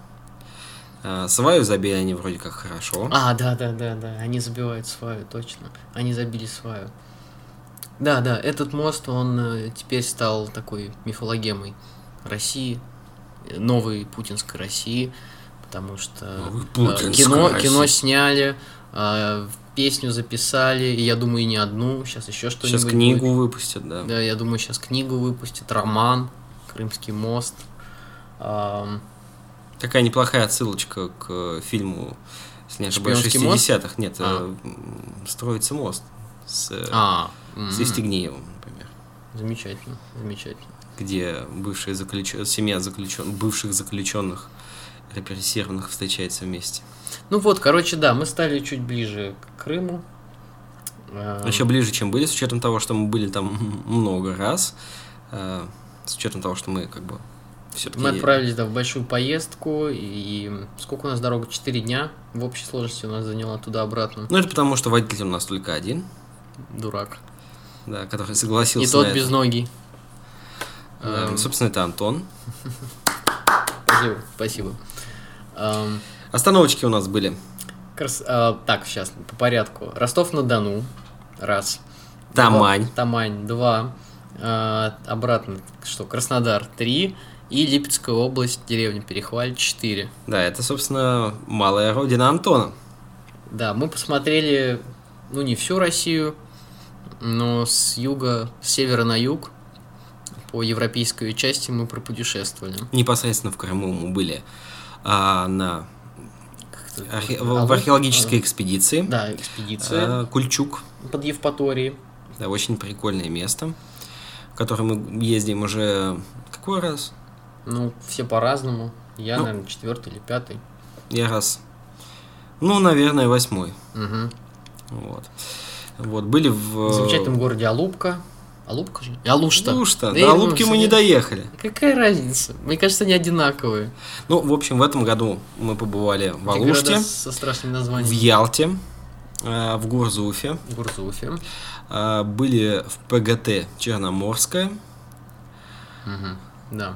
Э, Сваю забили они вроде как хорошо. А, да, да, да, да. Они забивают сваю, точно. Они забили сваю. Да, да, этот мост, он э, теперь стал такой мифологемой России, э, новой путинской России, потому что э, кино, кино сняли, песню записали, и я думаю, и не одну, сейчас еще что-нибудь. Сейчас книгу будет. выпустят, да. Да, я думаю, сейчас книгу выпустят, роман, Крымский мост. Такая неплохая отсылочка к э, фильму, если не ошибаюсь, «Шпионский мост»? 60-х. Нет, А. э, м, «Строится мост» с, э, А, с Евстигнеевым, например. замечательно, замечательно. где бывшие заключен... семья заключен... бывших заключенных репрессированных встречается вместе. Ну вот, короче, да, мы стали чуть ближе к Крыму. Эм, Еще ближе, чем были, с учетом того, что мы были там много раз, э, с учетом того, что мы как бы все-таки... Мы отправились да, в большую поездку, и сколько у нас дорога? Четыре дня в общей сложности у нас заняла туда-обратно. Ну, это потому, что водитель у нас только один, Дурак. да, который согласился И тот без ноги. Да, Эм, собственно, это Антон. Спасибо, спасибо. Эм, Остановочки у нас были. крас- а, так, сейчас, по порядку. Ростов-на-Дону. Раз. Тамань. Два. Тамань. Два. А, обратно, что, Краснодар. Три. И Липецкая область, деревня Перехваль. Четыре. Да, это, собственно, малая родина Антона. Да, мы посмотрели, ну, не всю Россию, но с юга, с севера на юг, по европейской части мы пропутешествовали. Непосредственно в Крыму мы были а, на архе- в, археологической а, экспедиции. Да, экспедиция А, Кульчук. под Евпаторией. Да, очень прикольное место, в которое мы ездим уже какой раз? Ну, все по-разному. Я, Ну. наверное, четвертый или пятый. Я раз. Ну, наверное, восьмой. Мгм. Вот. Вот, были в... В замечательном городе Алупка. Алупка же? И Алушта. Алушта. Да До и, Алупки мы не доехали. Какая разница? Мне кажется, они одинаковые. Ну, в общем, в этом году мы побывали в Алуште, со страшными в названиями. Ялте, э, в Гурзуфе, В Гурзуфе. э, были в ПГТ Черноморская, Мгм. Да.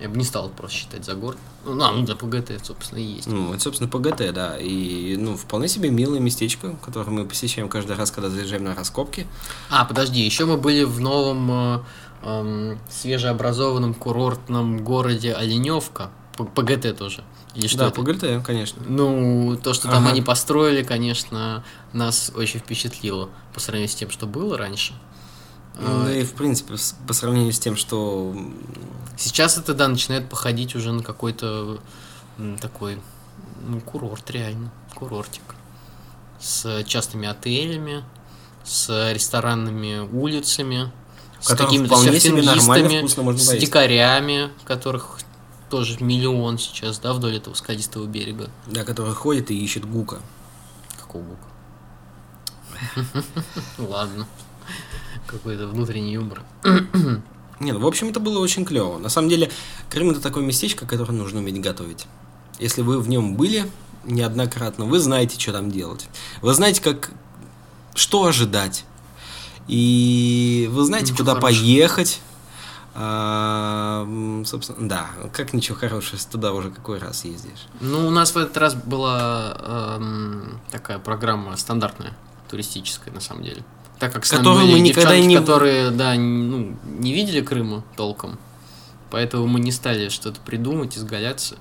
Я бы не стал просто считать за город. Ну, да, ну да, ПГТ, собственно, и есть. Ну, это, собственно, ПГТ, да. И, ну, вполне себе милое местечко, которое мы посещаем каждый раз, когда заезжаем на раскопки. А, подожди, еще мы были в новом э, эм, свежеобразованном курортном городе Оленевка. ПГТ тоже. Или что да, это? ПГТ, конечно. Ну, то, что там Ага. они построили, конечно, нас очень впечатлило по сравнению с тем, что было раньше. Ну А, и в принципе, по сравнению с тем, что Сейчас это, да, начинает походить уже на какой-то такой, ну, курорт реально, курортик. С частными отелями, с ресторанными улицами, с какими-то серфингистами, с дикарями, которых тоже миллион сейчас, да, вдоль этого скалистого берега. да, который ходит и ищет гука. Какого бука? Ладно. Какой-то внутренний юмор. Не, ну, в общем, это было очень клево. На самом деле, Крым это такое местечко, которое нужно уметь готовить. Если вы в нем были неоднократно, вы знаете, что там делать. Вы знаете, как что ожидать. И вы знаете, Ничего куда хорошего. поехать. А, собственно, да, как ничего хорошего, если туда уже какой раз ездишь. Ну, у нас в этот раз была эм, такая программа стандартная, туристическая, на самом деле. Так как с нами были мы никогда девчонки, не- которые, да, ну, не видели Крыма толком, поэтому мы не стали что-то придумать, изгаляться,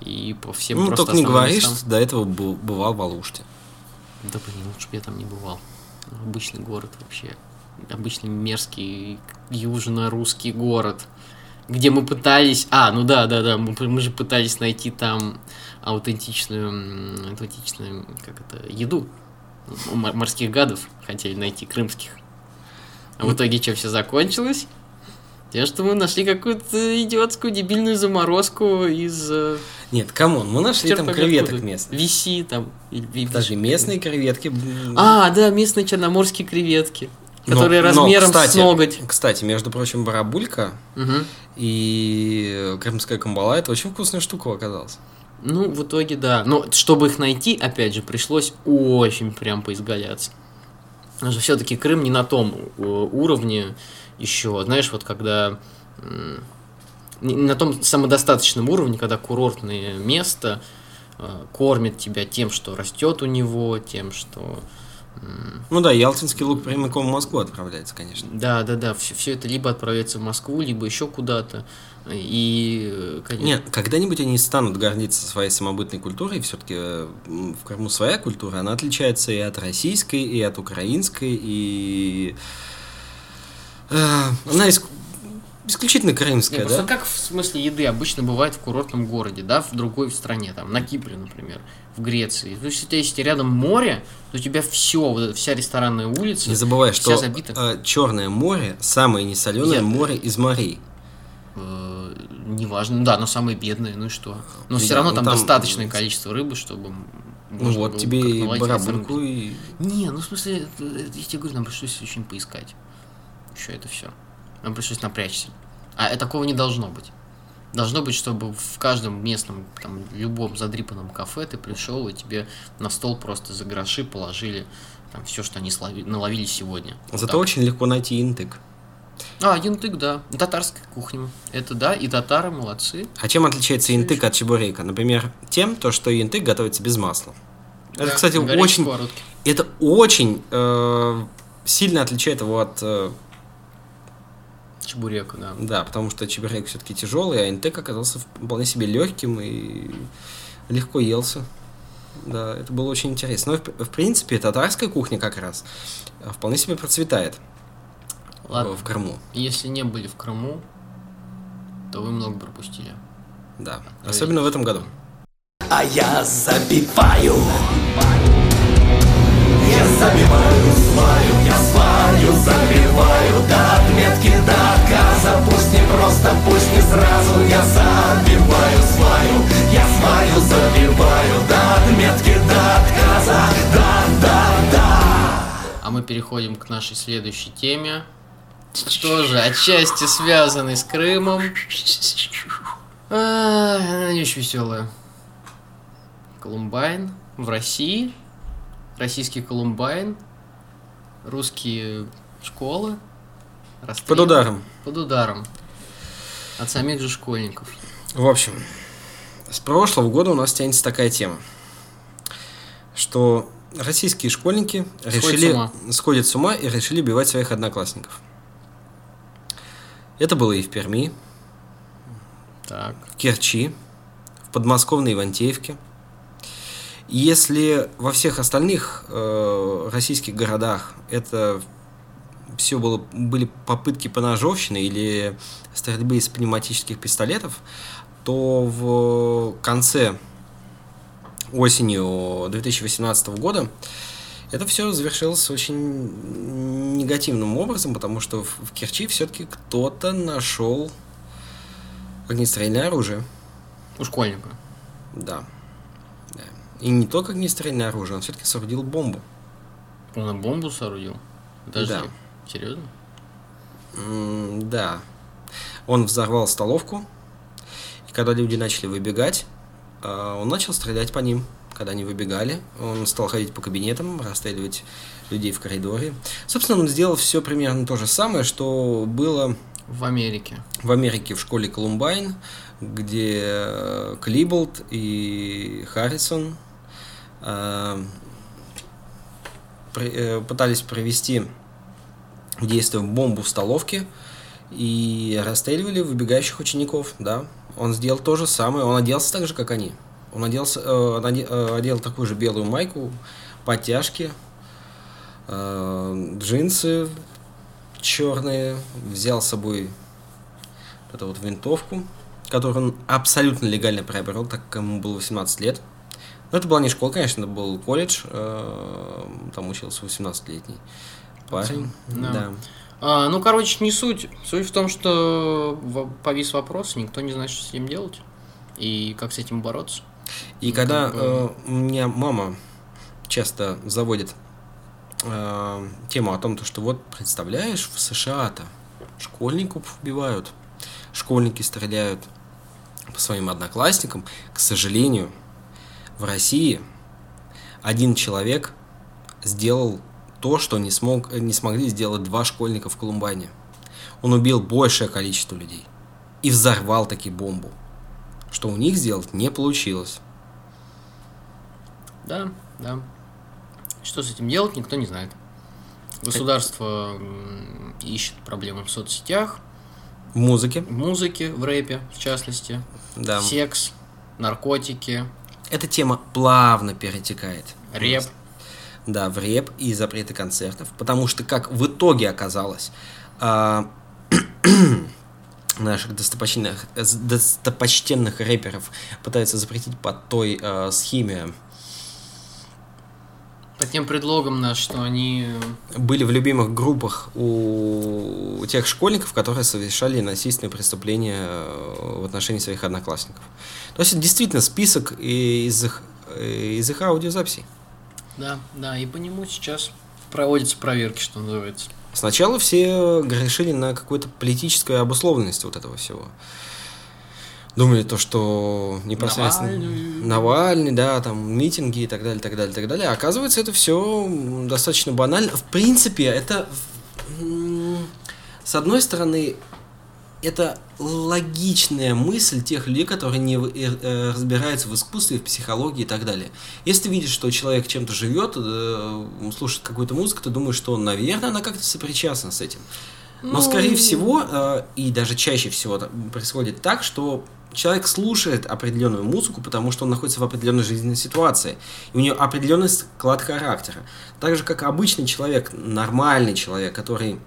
и по всем ну, просто только не говоришь, местам. что до этого бу- бывал в Алуште. Да блин, лучше бы я там не бывал. Обычный город вообще. Обычный мерзкий южно-русский город. Где мы пытались... А, ну да, да, да, мы, мы же пытались найти там аутентичную, аутентичную, как это, еду. Морских гадов хотели найти, крымских. А в итоге что, все закончилось? Тем, что мы нашли какую-то идиотскую дебильную заморозку из... э, Нет, come on, мы нашли там креветок откуда. местных. Виси там. или- Даже местные креветки. а, да, местные черноморские креветки, но- которые но, размером кстати, с ноготь. Кстати, между прочим, барабулька Мгм. и крымская камбала это очень вкусная штука оказалась. Ну, в итоге, да. Но чтобы их найти, опять же, пришлось очень прям поизгаляться. Потому что все-таки Крым не на том э, уровне еще. Знаешь, вот когда не на том самодостаточном уровне, когда курортное место э, кормит тебя тем, что растет у него, тем, что Ну да, ялтинский лук прямиком в Москву отправляется, конечно. Да, да, да, все, это либо отправляется в Москву, либо еще куда-то. И, э, конечно, Нет, когда-нибудь они станут гордиться своей самобытной культурой, все-таки в Крыму своя культура, она отличается и от российской, и от украинской, и э, она иск- исключительно крымская, просто да? как в смысле еды обычно бывает в курортном городе, да, в другой стране, там, на Кипре, например, в Греции. То есть, если если рядом море, то у тебя все, вот эта вся ресторанная улица, Не забывай, вся что забита. Черное море самое несоленое море из морей. Э, неважно, ну да, но самое бедное, ну и что? Но все равно ну там, там- достаточное количество рыбы, чтобы Ну вот было тебе и барабульку, и... Не, ну в смысле, я тебе говорю, нам пришлось очень поискать. Еще это все. Нам пришлось напрячься. А э, такого не должно быть. Должно быть, чтобы в каждом местном, там, любом задрипанном кафе ты пришел, и тебе на стол просто за гроши положили там все, что они слови- наловили сегодня. Вот Зато так. очень легко найти интык. А, янтык, да. Татарская кухня. Это да, и татары молодцы. А чем отличается ещё. от чебурека? Например, тем, то, что интык готовится без масла. Это, Да, кстати, очень, сковородке. это очень э, сильно отличает его от, э, Чебурека, да. да, потому что чебурек все-таки тяжелый, а интык оказался вполне себе легким и легко елся. Да, это было очень интересно. Но, в, в принципе, татарская кухня как раз э, вполне себе процветает Ладно, в Крыму. если не были в Крыму, то вы много пропустили. Да, особенно в этом году. А я забиваю Я забиваю сваю, я сваю забиваю До отметки, до отказа Пусть не просто, пусть не сразу Я забиваю сваю, я сваю забиваю До отметки, до отказа Да, да, да А мы переходим к нашей следующей теме. Тоже отчасти связанной с Крымом. А, Она не очень веселая. Колумбайн в России. Российский Колумбайн. Русские школы. расстрел. Под ударом. Под ударом. От самих же школьников. В общем, с прошлого года у нас тянется такая тема, что российские школьники Сходят решили с ума. сходят с ума и решили убивать своих одноклассников. Это было и в Перми, Так. в Керчи, в подмосковной Ивантеевке. Если во всех остальных э, российских городах это все было, были попытки поножовщины или стрельбы из пневматических пистолетов, то в конце осенью 2018 года это все завершилось очень негативным образом, потому что в, в Керчи все-таки кто-то нашел огнестрельное оружие. У школьника. Да. да. И не только огнестрельное оружие, он все-таки соорудил бомбу. Он бомбу соорудил? Подожди. Да. Серьезно? М, Да. Он взорвал столовку, и когда люди начали выбегать, а, он начал стрелять по ним. Когда они выбегали, он стал ходить по кабинетам, расстреливать людей в коридоре. Собственно, он сделал все примерно то же самое, что было В Америке. в Америке в школе Колумбайн, где э, Клиболт и Харрисон э, при- э, пытались провести в действие бомбу в столовке и расстреливали выбегающих учеников, да. Он сделал то же самое, он оделся так же, как они. Он оделся, э, э, одел такую же белую майку, подтяжки, э, джинсы черные, взял с собой вот эту вот винтовку, которую он абсолютно легально приобрел, так как ему было 18 лет. Но это была не школа, конечно, это был колледж, э, там учился 18-летний парень. Да. Да. А, ну, короче, не суть. Суть в том, что повис вопрос, никто не знает, что с этим делать. И как с этим бороться. И Ну, когда как бы- э, у меня мама часто заводит э, тему о том, то, что вот представляешь, в США-то школьников убивают, школьники стреляют по своим одноклассникам, к сожалению, в России один человек сделал то, что не, смог, не смогли сделать два школьника в Колумбайне. Он убил большее количество людей и взорвал таки бомбу, что у них сделать не получилось. Да, да. Что с этим делать, никто не знает. Государство м, ищет проблемы в соцсетях, В музыке, в музыке, в рэпе, в частности, да. секс, наркотики, Эта тема плавно перетекает. реп. Да, в реп и запреты концертов. Потому что, как в итоге оказалось, а, наших достопочтенных, э, достопочтенных рэперов пытаются запретить по той а, схеме. Под тем предлогом, на что они Были в любимых группах у тех школьников, которые совершали насильственные преступления э, в отношении своих одноклассников. То есть это действительно список из их, э, из их аудиозаписей. Да, да, и по нему сейчас проводятся проверки, что называется. Сначала все грешили на какую-то политическую обусловленность вот этого всего. Думали то, что непосредственно Навальный. Навальный, да, там митинги и так далее, так далее, так далее. А оказывается, это все достаточно банально. В принципе, это с одной стороны, это логичная мысль тех людей, которые не э, э, разбираются в искусстве, в психологии и так далее. Если ты видишь, что человек чем-то живет, э, слушает какую-то музыку, ты думаешь, что, наверное, она как-то сопричастна с этим. Но, скорее всего, и даже чаще всего происходит так, что человек слушает определенную музыку, потому что он находится в определенной жизненной ситуации. И у него определенный склад характера. Так же, как обычный человек, нормальный человек, который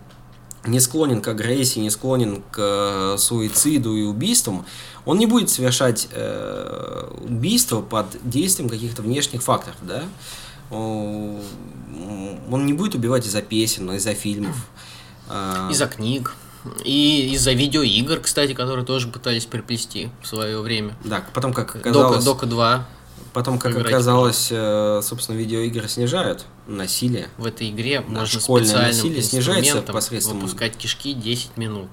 не склонен к агрессии, не склонен к э, суициду и убийствам, он не будет совершать э, убийство под действием каких-то внешних факторов, да? Он не будет убивать из-за песен, из-за фильмов. А, Из-за книг. И из-за видеоигр, кстати, которые тоже пытались приплести в свое время. Да, потом как Дока, оказалось, Дока 2 потом как играть оказалось, э, собственно, видеоигры снижают насилие. в этой игре можно школьное специальным насилие снижается посредством- выпускать кишки 10 минут.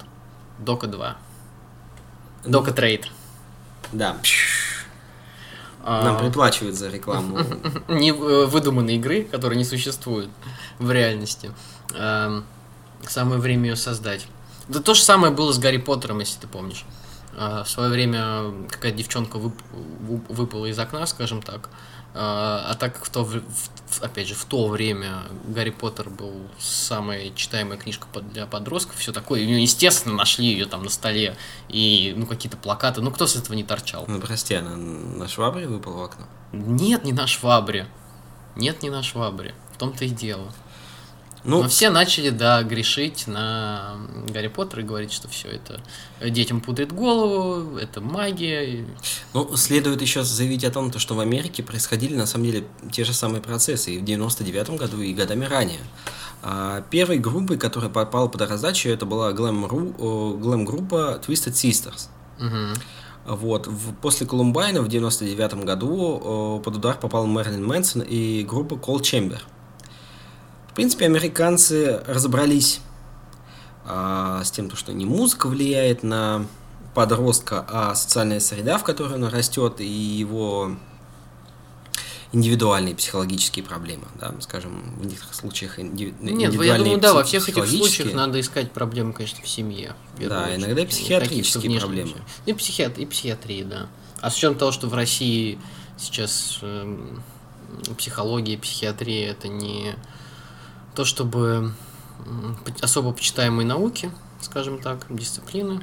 Дока 2. Дока Трейд. Да, А, нам приплачивают за рекламу. не э, выдуманной игры, которая не существует в реальности. Эм, Самое время ее создать. Да то же самое было с Гарри Поттером, если ты помнишь. А, В свое время какая-то девчонка вып- вып- выпала из окна, скажем так. А а так как в то, в- опять же, в то время Гарри Поттер был самая читаемая книжка для подростков, все такое, и, естественно, нашли ее там на столе, и, ну, какие-то плакаты, ну, кто с этого не торчал? Ну, прости, она на швабре выпала в окно. Нет, не на швабре. Нет, не на швабре. В том-то и дело. Ну, Но все начали, да, грешить на Гарри Поттера и говорить, что все это детям пудрит голову, это магия. Ну, следует еще заявить о том, то, что в Америке происходили на самом деле те же самые процессы и в 99 году, и годами ранее. А первой группой, которая попала под раздачу, это была глэм-группа Twisted Sisters. Мгм. Вот. В- после Колумбайна в 99 году о, под удар попал Мэрилин Мэнсон и группа Cold Chamber. В принципе, американцы разобрались а, с тем, то, что не музыка влияет на подростка, а социальная среда, в которой он растет, и его индивидуальные психологические проблемы, да, скажем, в некоторых случаях инди- Нет, я индивидуальные думаю, да, во всех этих случаях надо искать проблемы, конечно, в семье. в Да, очередь, иногда психиатрические проблемы. вещей. И, психиат... и психиатрии, да. А с учетом того, что в России сейчас эм, психология, психиатрия это не то, чтобы особо почитаемые науки, скажем так, дисциплины,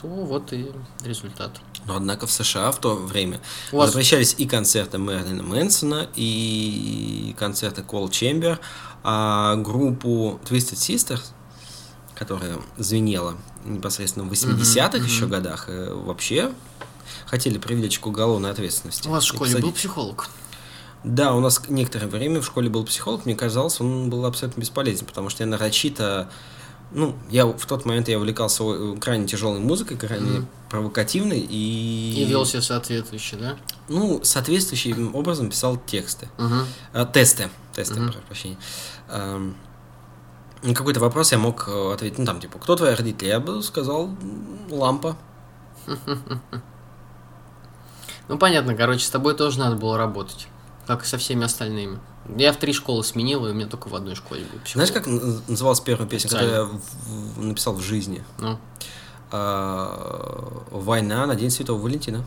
то вот и результат. Но однако в США в то время У вас- запрещались и концерты Мэрилина Мэнсона, и концерты Call Chamber, а группу Twisted Sisters, которая звенела непосредственно в 80-х Мгм, еще годах, э, вообще хотели привлечь к уголовной ответственности. У вас в школе был посадить. психолог? Да, у нас некоторое время в школе был психолог, мне казалось, он был абсолютно бесполезен, потому что я нарочито, ну, я в тот момент я увлекался э, крайне тяжелой музыкой, крайне Мгм. провокативной и... И вел себя соответствующе, да? Ну, соответствующим образом писал тексты, Мгм. А, тесты, тесты, Мгм. прошу прощения. Ам, на какой-то вопрос я мог э, ответить, ну, там, типа, кто твои родители? Я бы сказал, лампа. Ну, понятно, короче, с тобой тоже надо было работать, как и со всеми остальными. Я в три школы сменил, и у меня только в одной школе был психолог. Знаешь, как называлась первая песня, которую я Официально. в- в- написал в жизни? Ну, А, «Война на День Святого Валентина».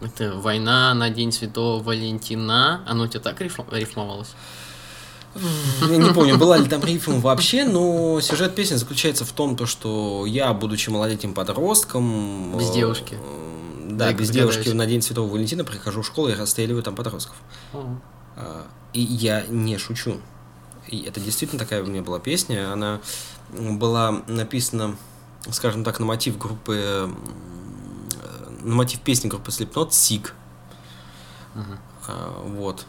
это «Война на День Святого Валентина». Оно у тебя так риф- рифмовалось? Я не помню, была ли там рифм вообще, но сюжет песни заключается в том, то, что я, будучи малолетним подростком... Без э, девушки. Да, без догадаюсь. девушки на День Святого Валентина прихожу в школу и расстреливаю там подростков. О, А, И я не шучу. И это действительно такая у меня была песня. Она была написана, скажем так, на мотив группы... На мотив песни группы Slipknot «Сик». мгм. А, Вот.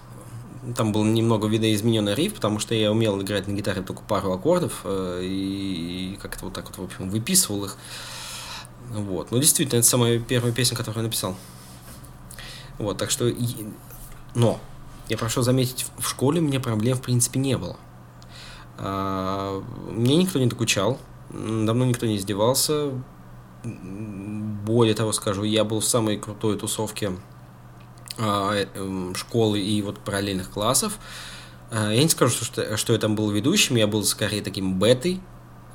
Там был немного видоизмененный риф, потому что я умел играть на гитаре только пару аккордов э, и как-то вот так вот, в общем, выписывал их. Вот. Ну, действительно, это самая первая песня, которую я написал. Вот, так что... Но, я прошу заметить, в школе у меня проблем, в принципе, не было. А, Мне никто не докучал, давно никто не издевался. Более того скажу, я был в самой крутой тусовке а, э, эм, школы и вот параллельных классов. А, Я не скажу, что, что я там был ведущим, я был скорее таким бетой.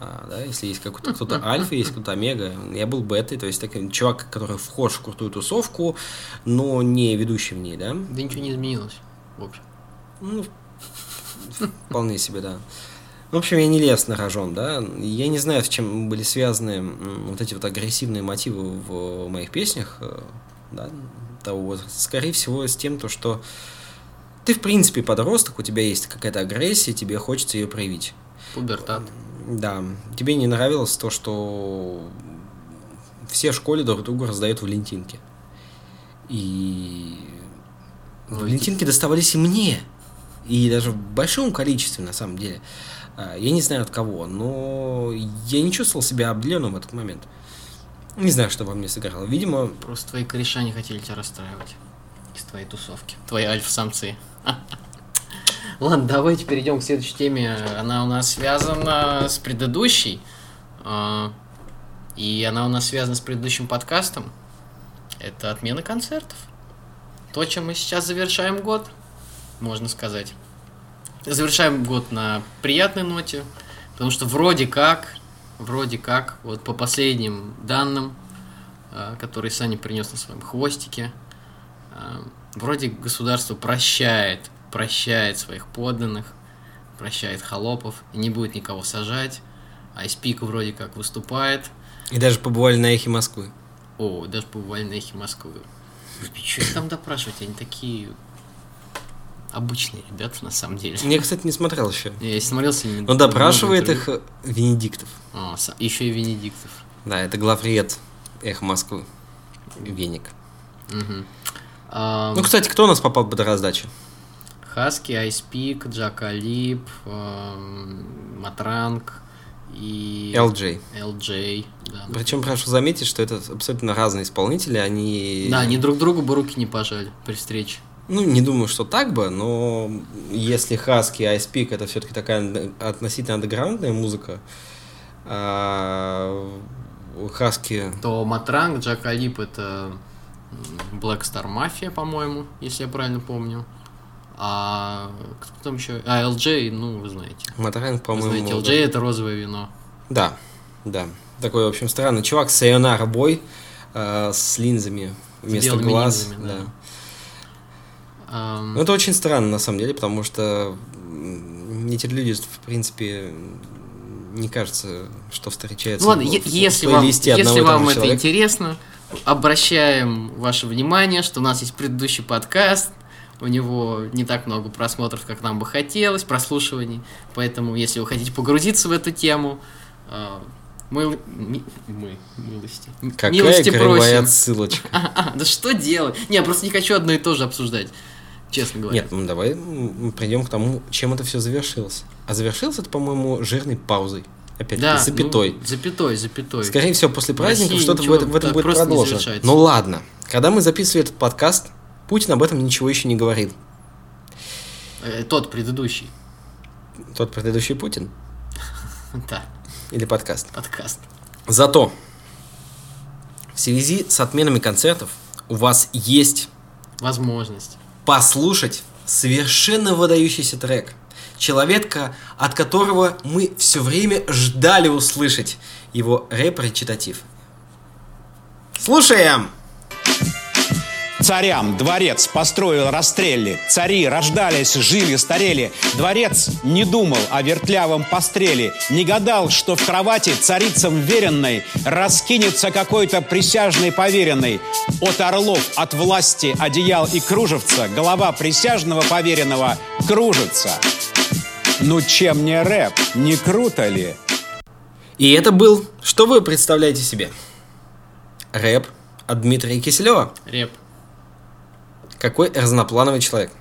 А, да, если есть какой-то кто-то альфа, есть кто-то омега, я был бетой, то есть такой чувак, который вхож в крутую тусовку, но не ведущий в ней, да. Да ничего не изменилось, в общем. Ну, вполне себе, да. В общем, я не лез на рожон, да. Я не знаю, с чем были связаны вот эти вот агрессивные мотивы в моих песнях, э, да, того возраста. Скорее всего, с тем, то, что ты, в принципе, подросток, у тебя есть какая-то агрессия, тебе хочется ее проявить. Пубертат. Да, тебе не нравилось то, что все в школе друг другу раздают валентинки. И валентинки доставались и мне. И даже в большом количестве, на самом деле. А, Я не знаю от кого, но я не чувствовал себя обделенным в этот момент. Не знаю, что во мне сыграло. Видимо, Просто твои кореша не хотели тебя расстраивать из твоей тусовки. Твои альфа-самцы. Ладно, давайте перейдем к следующей теме. Она у нас связана с предыдущей. а, И она у нас связана с предыдущим подкастом. Это отмена концертов. То, чем мы сейчас завершаем год, можно сказать. Завершаем год на приятной ноте, потому что вроде как, вроде как, вот по последним данным, а, который Саня принес на своем хвостике. А, Вроде государство прощает, прощает своих подданных, прощает холопов, и не будет никого сажать. Айспик вроде как выступает. и даже побывали на эхе Москвы. О, даже побывали на эхе Москвы. Что их там допрашивать? Они такие обычные ребята, на самом деле. Я, кстати, не смотрел еще. Я смотрелся Но допрашивает их э, Венедиктов. еще и Венедиктов. Да, это главред Эх Москвы. Веник. Мгм. Ну, Ам, кстати, кто у нас попал под раздачу? Хаски, Айспик, Джакалип, эм, Матранг и LJ. LJ. Да. Причем прошу заметить, что это абсолютно разные исполнители, они... Да, они друг другу бы руки не пожали при встрече. Ну, не думаю, что так бы, но если Хаски и Peak это все-таки такая относительно андеграундная музыка, а Хаски... То Матранг, Джакалип это Black Star Mafia, по-моему, если я правильно помню. А кто там еще? А, LJ, ну, вы знаете. Вы по-моему... знаете, LJ это розовое вино. Да, да. Такой, в общем, странный чувак, Сайонара Бой, э, с линзами вместо белыми глаз. линзами, да. да. Ам, Ну, это очень странно, на самом деле, потому что эти люди, в принципе, не кажется, что встречаются Ну ладно, в- е- в если вам, если вам это человека. интересно, обращаем ваше внимание, что у нас есть предыдущий подкаст, у него не так много просмотров, как нам бы хотелось, прослушиваний, поэтому если вы хотите погрузиться в эту тему, э, мы, ми- мы, милости, Какая милости просим. отсылочка. А, а, да что делать? Не, я просто не хочу одно и то же обсуждать, честно говоря. Нет, ну давай придем к тому, чем это все завершилось. А завершилось это, по-моему, жирной паузой. Опять-таки, да, запятой. ну, запятой, запятой. Скорее всего, после праздников что-то в этом, в этом так будет продолжено. Ну ладно. Когда мы записывали этот подкаст, Путин об этом ничего еще не говорил. Э, тот предыдущий, Тот предыдущий Путин да, или подкаст. подкаст. Зато в связи с отменами концертов у вас есть Возможность. послушать совершенно выдающийся трек. Человека, от которого мы все время ждали услышать его рэп-речитатив. Слушаем! Царям дворец построил Растрелли. Цари рождались, жили, старели. Дворец не думал о вертлявом постреле. Не гадал, что в кровати царицам веренной раскинется какой-то присяжный поверенный. От орлов, от власти, одеял и кружевца голова присяжного поверенного кружится. Ну чем не рэп, не круто ли? И это был, что вы представляете себе? Рэп от Дмитрия Киселева. Реп. Какой разноплановый человек.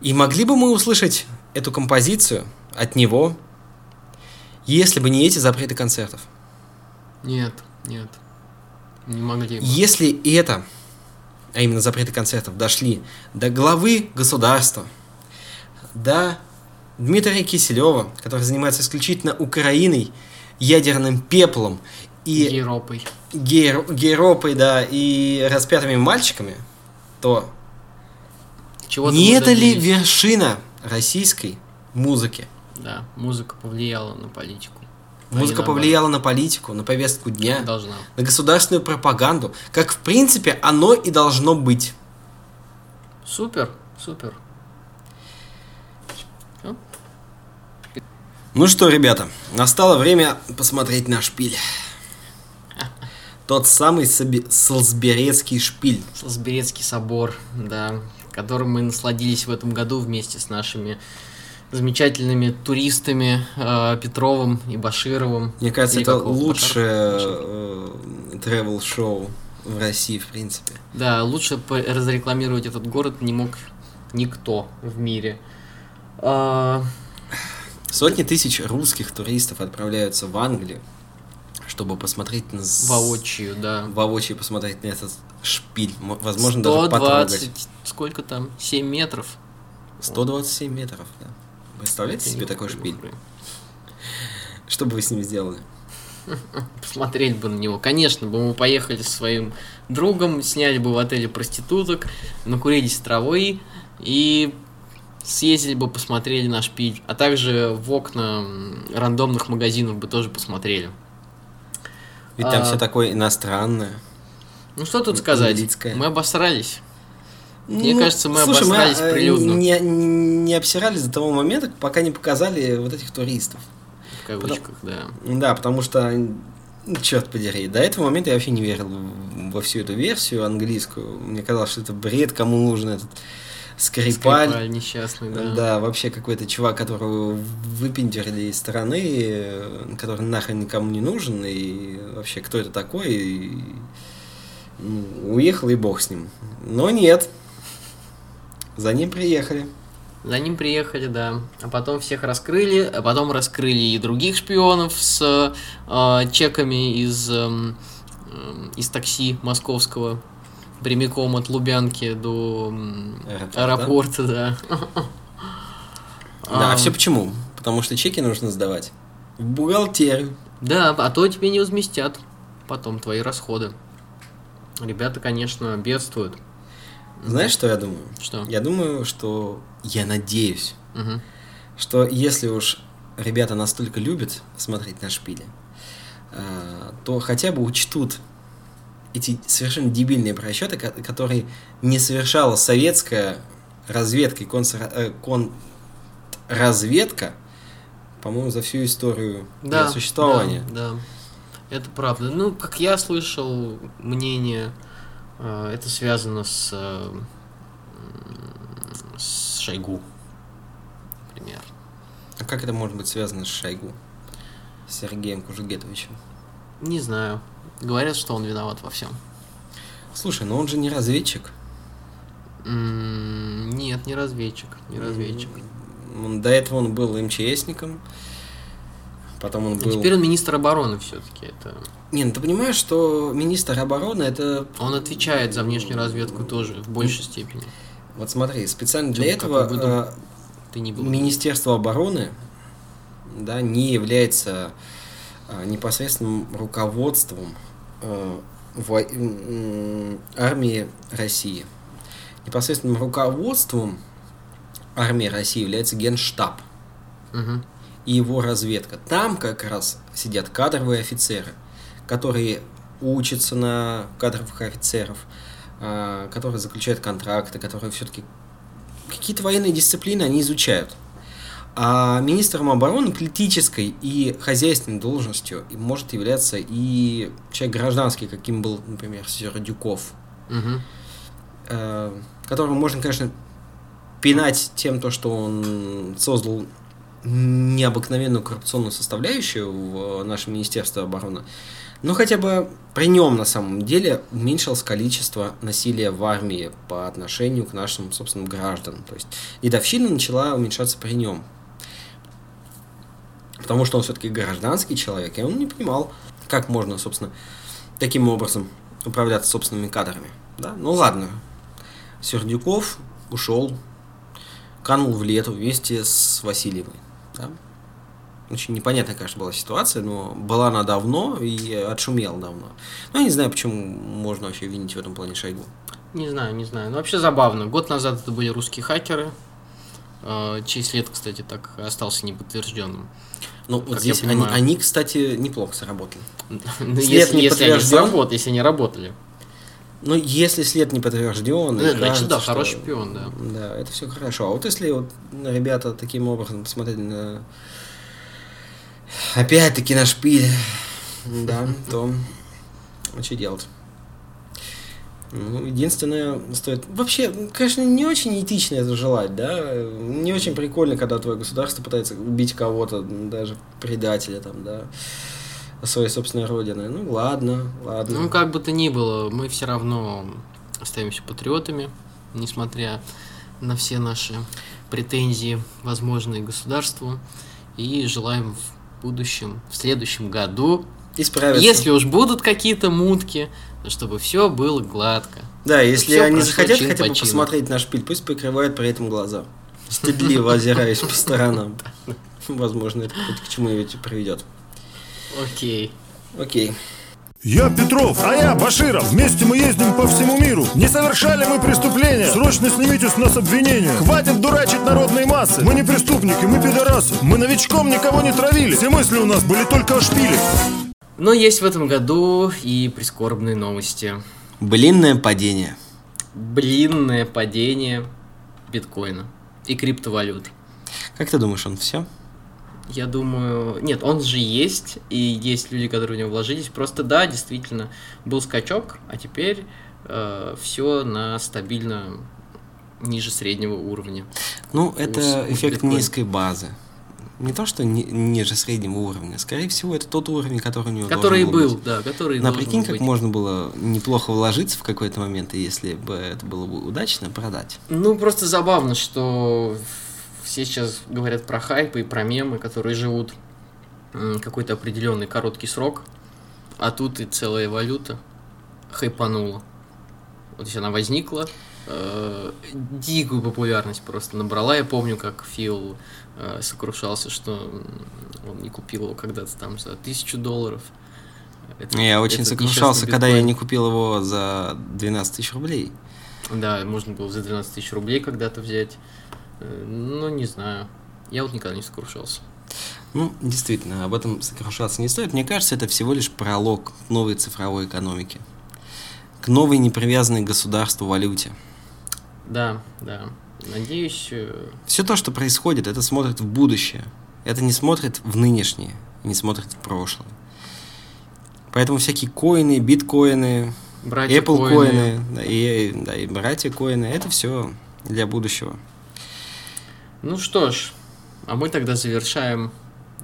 И могли бы мы услышать эту композицию от него, если бы не эти запреты концертов. Нет, нет. Не могли бы. Если это, а именно запреты концертов, дошли до главы государства, до Дмитрия Киселева, который занимается исключительно Украиной, ядерным пеплом и Европой. гейро- гейропой, да, и распятыми мальчиками, то Чего не это ли вершина российской музыки? Да, музыка повлияла на политику. Музыка повлияла на политику, на повестку дня, Должна. на государственную пропаганду, как в принципе оно и должно быть. Супер, супер. Ну что, ребята, настало время посмотреть на шпиль. Тот самый Соби- Солсберецкий шпиль. Солсберецкий собор, да, которым мы насладились в этом году вместе с нашими замечательными туристами э, Петровым и Башировым. Мне кажется, Или это лучшее Башаров? тревел-шоу в России, в принципе. Да, лучше разрекламировать этот город не мог никто в мире. А, Сотни тысяч русских туристов отправляются в Англию, чтобы посмотреть на... воочию, да. Воочию посмотреть на этот шпиль. Возможно, даже потрогать. 120, сколько там? 7 метров. 127 метров, да. Представляете Это себе такой шпиль? хрен. Что бы вы с ним сделали? Посмотреть бы на него. Конечно, бы мы поехали со своим другом, сняли бы в отеле проституток, накурились травы и съездили бы, посмотрели на шпиль. А также в окна рандомных магазинов бы тоже посмотрели. Ведь там А. все такое иностранное. Ну что тут сказать? Английское. Мы обосрались. Мне Ну, кажется, мы слушай, обосрались э, прилюдно. Не, не обсирались до того момента, пока не показали вот этих туристов. В кавычках, да. Да, потому что, ну, черт подери, до этого момента я вообще не верил во всю эту версию английскую. Мне казалось, что это бред, кому нужен этот Скрипаль. Скрипаль несчастный, да. Да, вообще какой-то чувак, которого выпендрили из страны, э, который нахрен никому не нужен, и вообще кто это такой, и, ну, уехал и бог с ним. Но нет, за ним приехали. За ним приехали, да. А потом всех раскрыли, а потом раскрыли и других шпионов с э, чеками из, эм, эм, из такси московского, прямиком от Лубянки до Аэропорта. аэропорта, да. Да, а все почему? Потому что чеки нужно сдавать в бухгалтерию. Да, а то тебе не возместят потом твои расходы. Ребята, конечно, бедствуют. Знаешь, что я думаю? Что? Я думаю, что я надеюсь, Мгм. что если уж ребята настолько любят смотреть на шпили, а, то хотя бы учтут эти совершенно дебильные просчеты, ко- которые не совершала советская разведка и контр- э, контрразведка, по-моему, за всю историю Да, существования. Да, да. это правда. Ну, как я слышал мнение, э, это связано с, э, с Шойгу, например. А как это может быть связано с Шойгу? С Сергеем Кужугетовичем? Не знаю. Говорят, что он виноват во всем. Слушай, но он же не разведчик. М, Нет, не разведчик, не разведчик. Он- До этого он был МЧСником. Потом он А был... Теперь он министр обороны все-таки. Это Не, ну ты понимаешь, что министр обороны это... он отвечает за внешнюю разведку тоже в большей степени. Вот смотри, специально для Ну, этого бы, э, Ты не был. Министерство обороны да, не является э, непосредственным руководством э, м, армии России. Непосредственным руководством армии России является Генштаб. Мгм. и его разведка. Там как раз сидят кадровые офицеры, которые учатся на кадровых офицеров, а, которые заключают контракты, которые все-таки какие-то военные дисциплины они изучают. А министром обороны политической и хозяйственной должностью может являться и человек гражданский, каким был, например, Сердюков, Мгм. э, которого можно, конечно, пинать тем, то, что он создал необыкновенную коррупционную составляющую в нашем Министерстве обороны, но хотя бы при нем на самом деле уменьшилось количество насилия в армии по отношению к нашим собственным гражданам. То есть дедовщина начала уменьшаться при нем. Потому что он все-таки гражданский человек, и он не понимал, как можно, собственно, таким образом управляться собственными кадрами. Да? Ну ладно, Сердюков ушел, канул в лету вместе с Васильевой. Да? Очень непонятная, конечно, была ситуация, но была она давно и отшумела давно. Ну, я не знаю, почему можно вообще винить в этом плане Шойгу. Не знаю, не знаю. Но вообще забавно. Год назад это были русские хакеры, э, чей след, кстати, так остался неподтвержденным. Ну, вот Как здесь они, они, кстати, неплохо сработали. Ну, След не подтвержден? если они работали. Ну, если след не подтвержден, Ну, значит, да, что- хороший шпион, да. Да, это все хорошо. А вот если вот ребята таким образом посмотрели на опять-таки на шпиль, да, то что делать? Ну, единственное, стоит... Вообще, конечно, не очень этично это желать, да? Не очень прикольно, когда твое государство пытается убить кого-то, даже предателя, там, да, своей собственной родины. Ну, ладно, ладно. Ну, как бы то ни было, мы все равно остаемся патриотами, несмотря на все наши претензии, возможные государству, и желаем в будущем, в следующем году, Исправиться. если уж будут какие-то мутки, чтобы все было гладко. Да, если они захотят чин хотя бы чину. посмотреть на шпиль, пусть прикрывают при этом глаза. Стыдливо озираясь по сторонам. Возможно, это хоть к чему-нибудь и приведет. Окей. Окей. Я Петров, а я Баширов Вместе мы ездим по всему миру Не совершали мы преступления Срочно снимите с нас обвинения Хватит дурачить народные массы Мы не преступники, мы пидорасы Мы новичком никого не травили Все мысли у нас были только о шпиле Но есть в этом году и прискорбные новости. Блинное падение. Блинное падение биткоина и криптовалют. Как ты думаешь, он все? Я думаю, нет, он же есть, и есть люди, которые в него вложились. Просто да, действительно, был скачок, а теперь все на стабильно ниже среднего уровня. Ну, это Курс эффект биткоина. низкой базы. Не то, что ни- ниже среднего уровня. Скорее всего, это тот уровень, который у него Который должен был, быть. да, который должен прикинь, был как быть. можно было неплохо вложиться в какой-то момент, и если бы это было бы удачно, продать. Ну, просто забавно, что все сейчас говорят про хайпы и про мемы, которые живут какой-то определенный короткий срок, а тут и целая валюта хайпанула. Вот если она возникла, э, дикую популярность просто набрала. Я помню, как Фил э, сокрушался, что он не купил его когда-то там за тысячу долларов. Это- Я очень сокрушался, когда я не купил его за 12 тысяч рублей. Да, можно было за 12 тысяч рублей когда-то взять. Э, Ну, не знаю. Я вот никогда не сокрушался. Ну, действительно, об этом сокрушаться не стоит. Мне кажется, это всего лишь пролог к новой цифровой экономике. К новой непривязанной государству валюте. Да, да. Надеюсь, э, Все то, что происходит, это смотрит в будущее. Это не смотрит в нынешнее, не смотрит в прошлое. Поэтому всякие коины, биткоины, братья Apple коины. коины, да, и, да, и братья коины, это все для будущего. Ну что ж, а мы тогда завершаем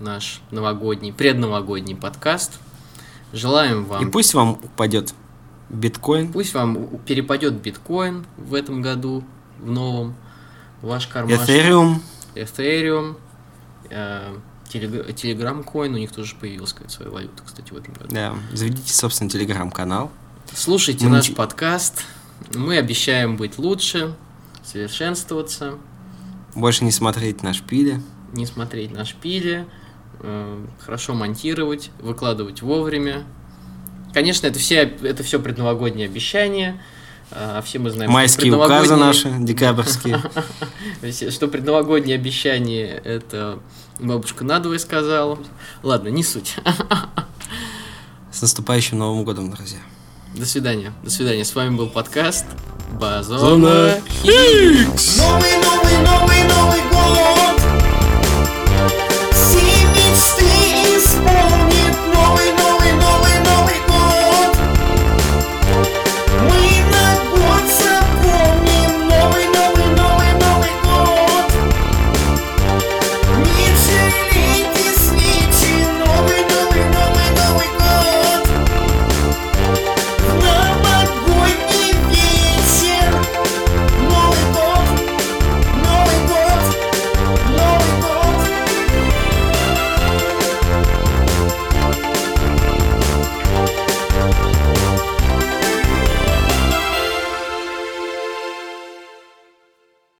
наш новогодний, предновогодний подкаст. Желаем вам... И пусть вам упадет биткоин, Пусть вам перепадет биткоин в этом году, в новом, ваш карман. Ethereum, Ethereum, э, Телегр- Telegram-коин, у них тоже появилась какая-то своя валюта, кстати, в этом году. да, заведите, собственно, телеграм-канал. Слушайте Мы наш подкаст. Мы обещаем быть лучше, совершенствоваться, Больше не смотреть на шпили. не смотреть на шпили, э, хорошо монтировать, выкладывать вовремя. Конечно, это все, это все предновогодние обещания. А все мы знаем, что Майские указы предновогодние- наши, декабрьские. что предновогодние обещания это бабушка надвое сказала. Ладно, не суть. С наступающим Новым годом, друзья. До свидания. До свидания. С вами был подкаст Базона Зона Хикс. Новый, новый, новый, Новый год!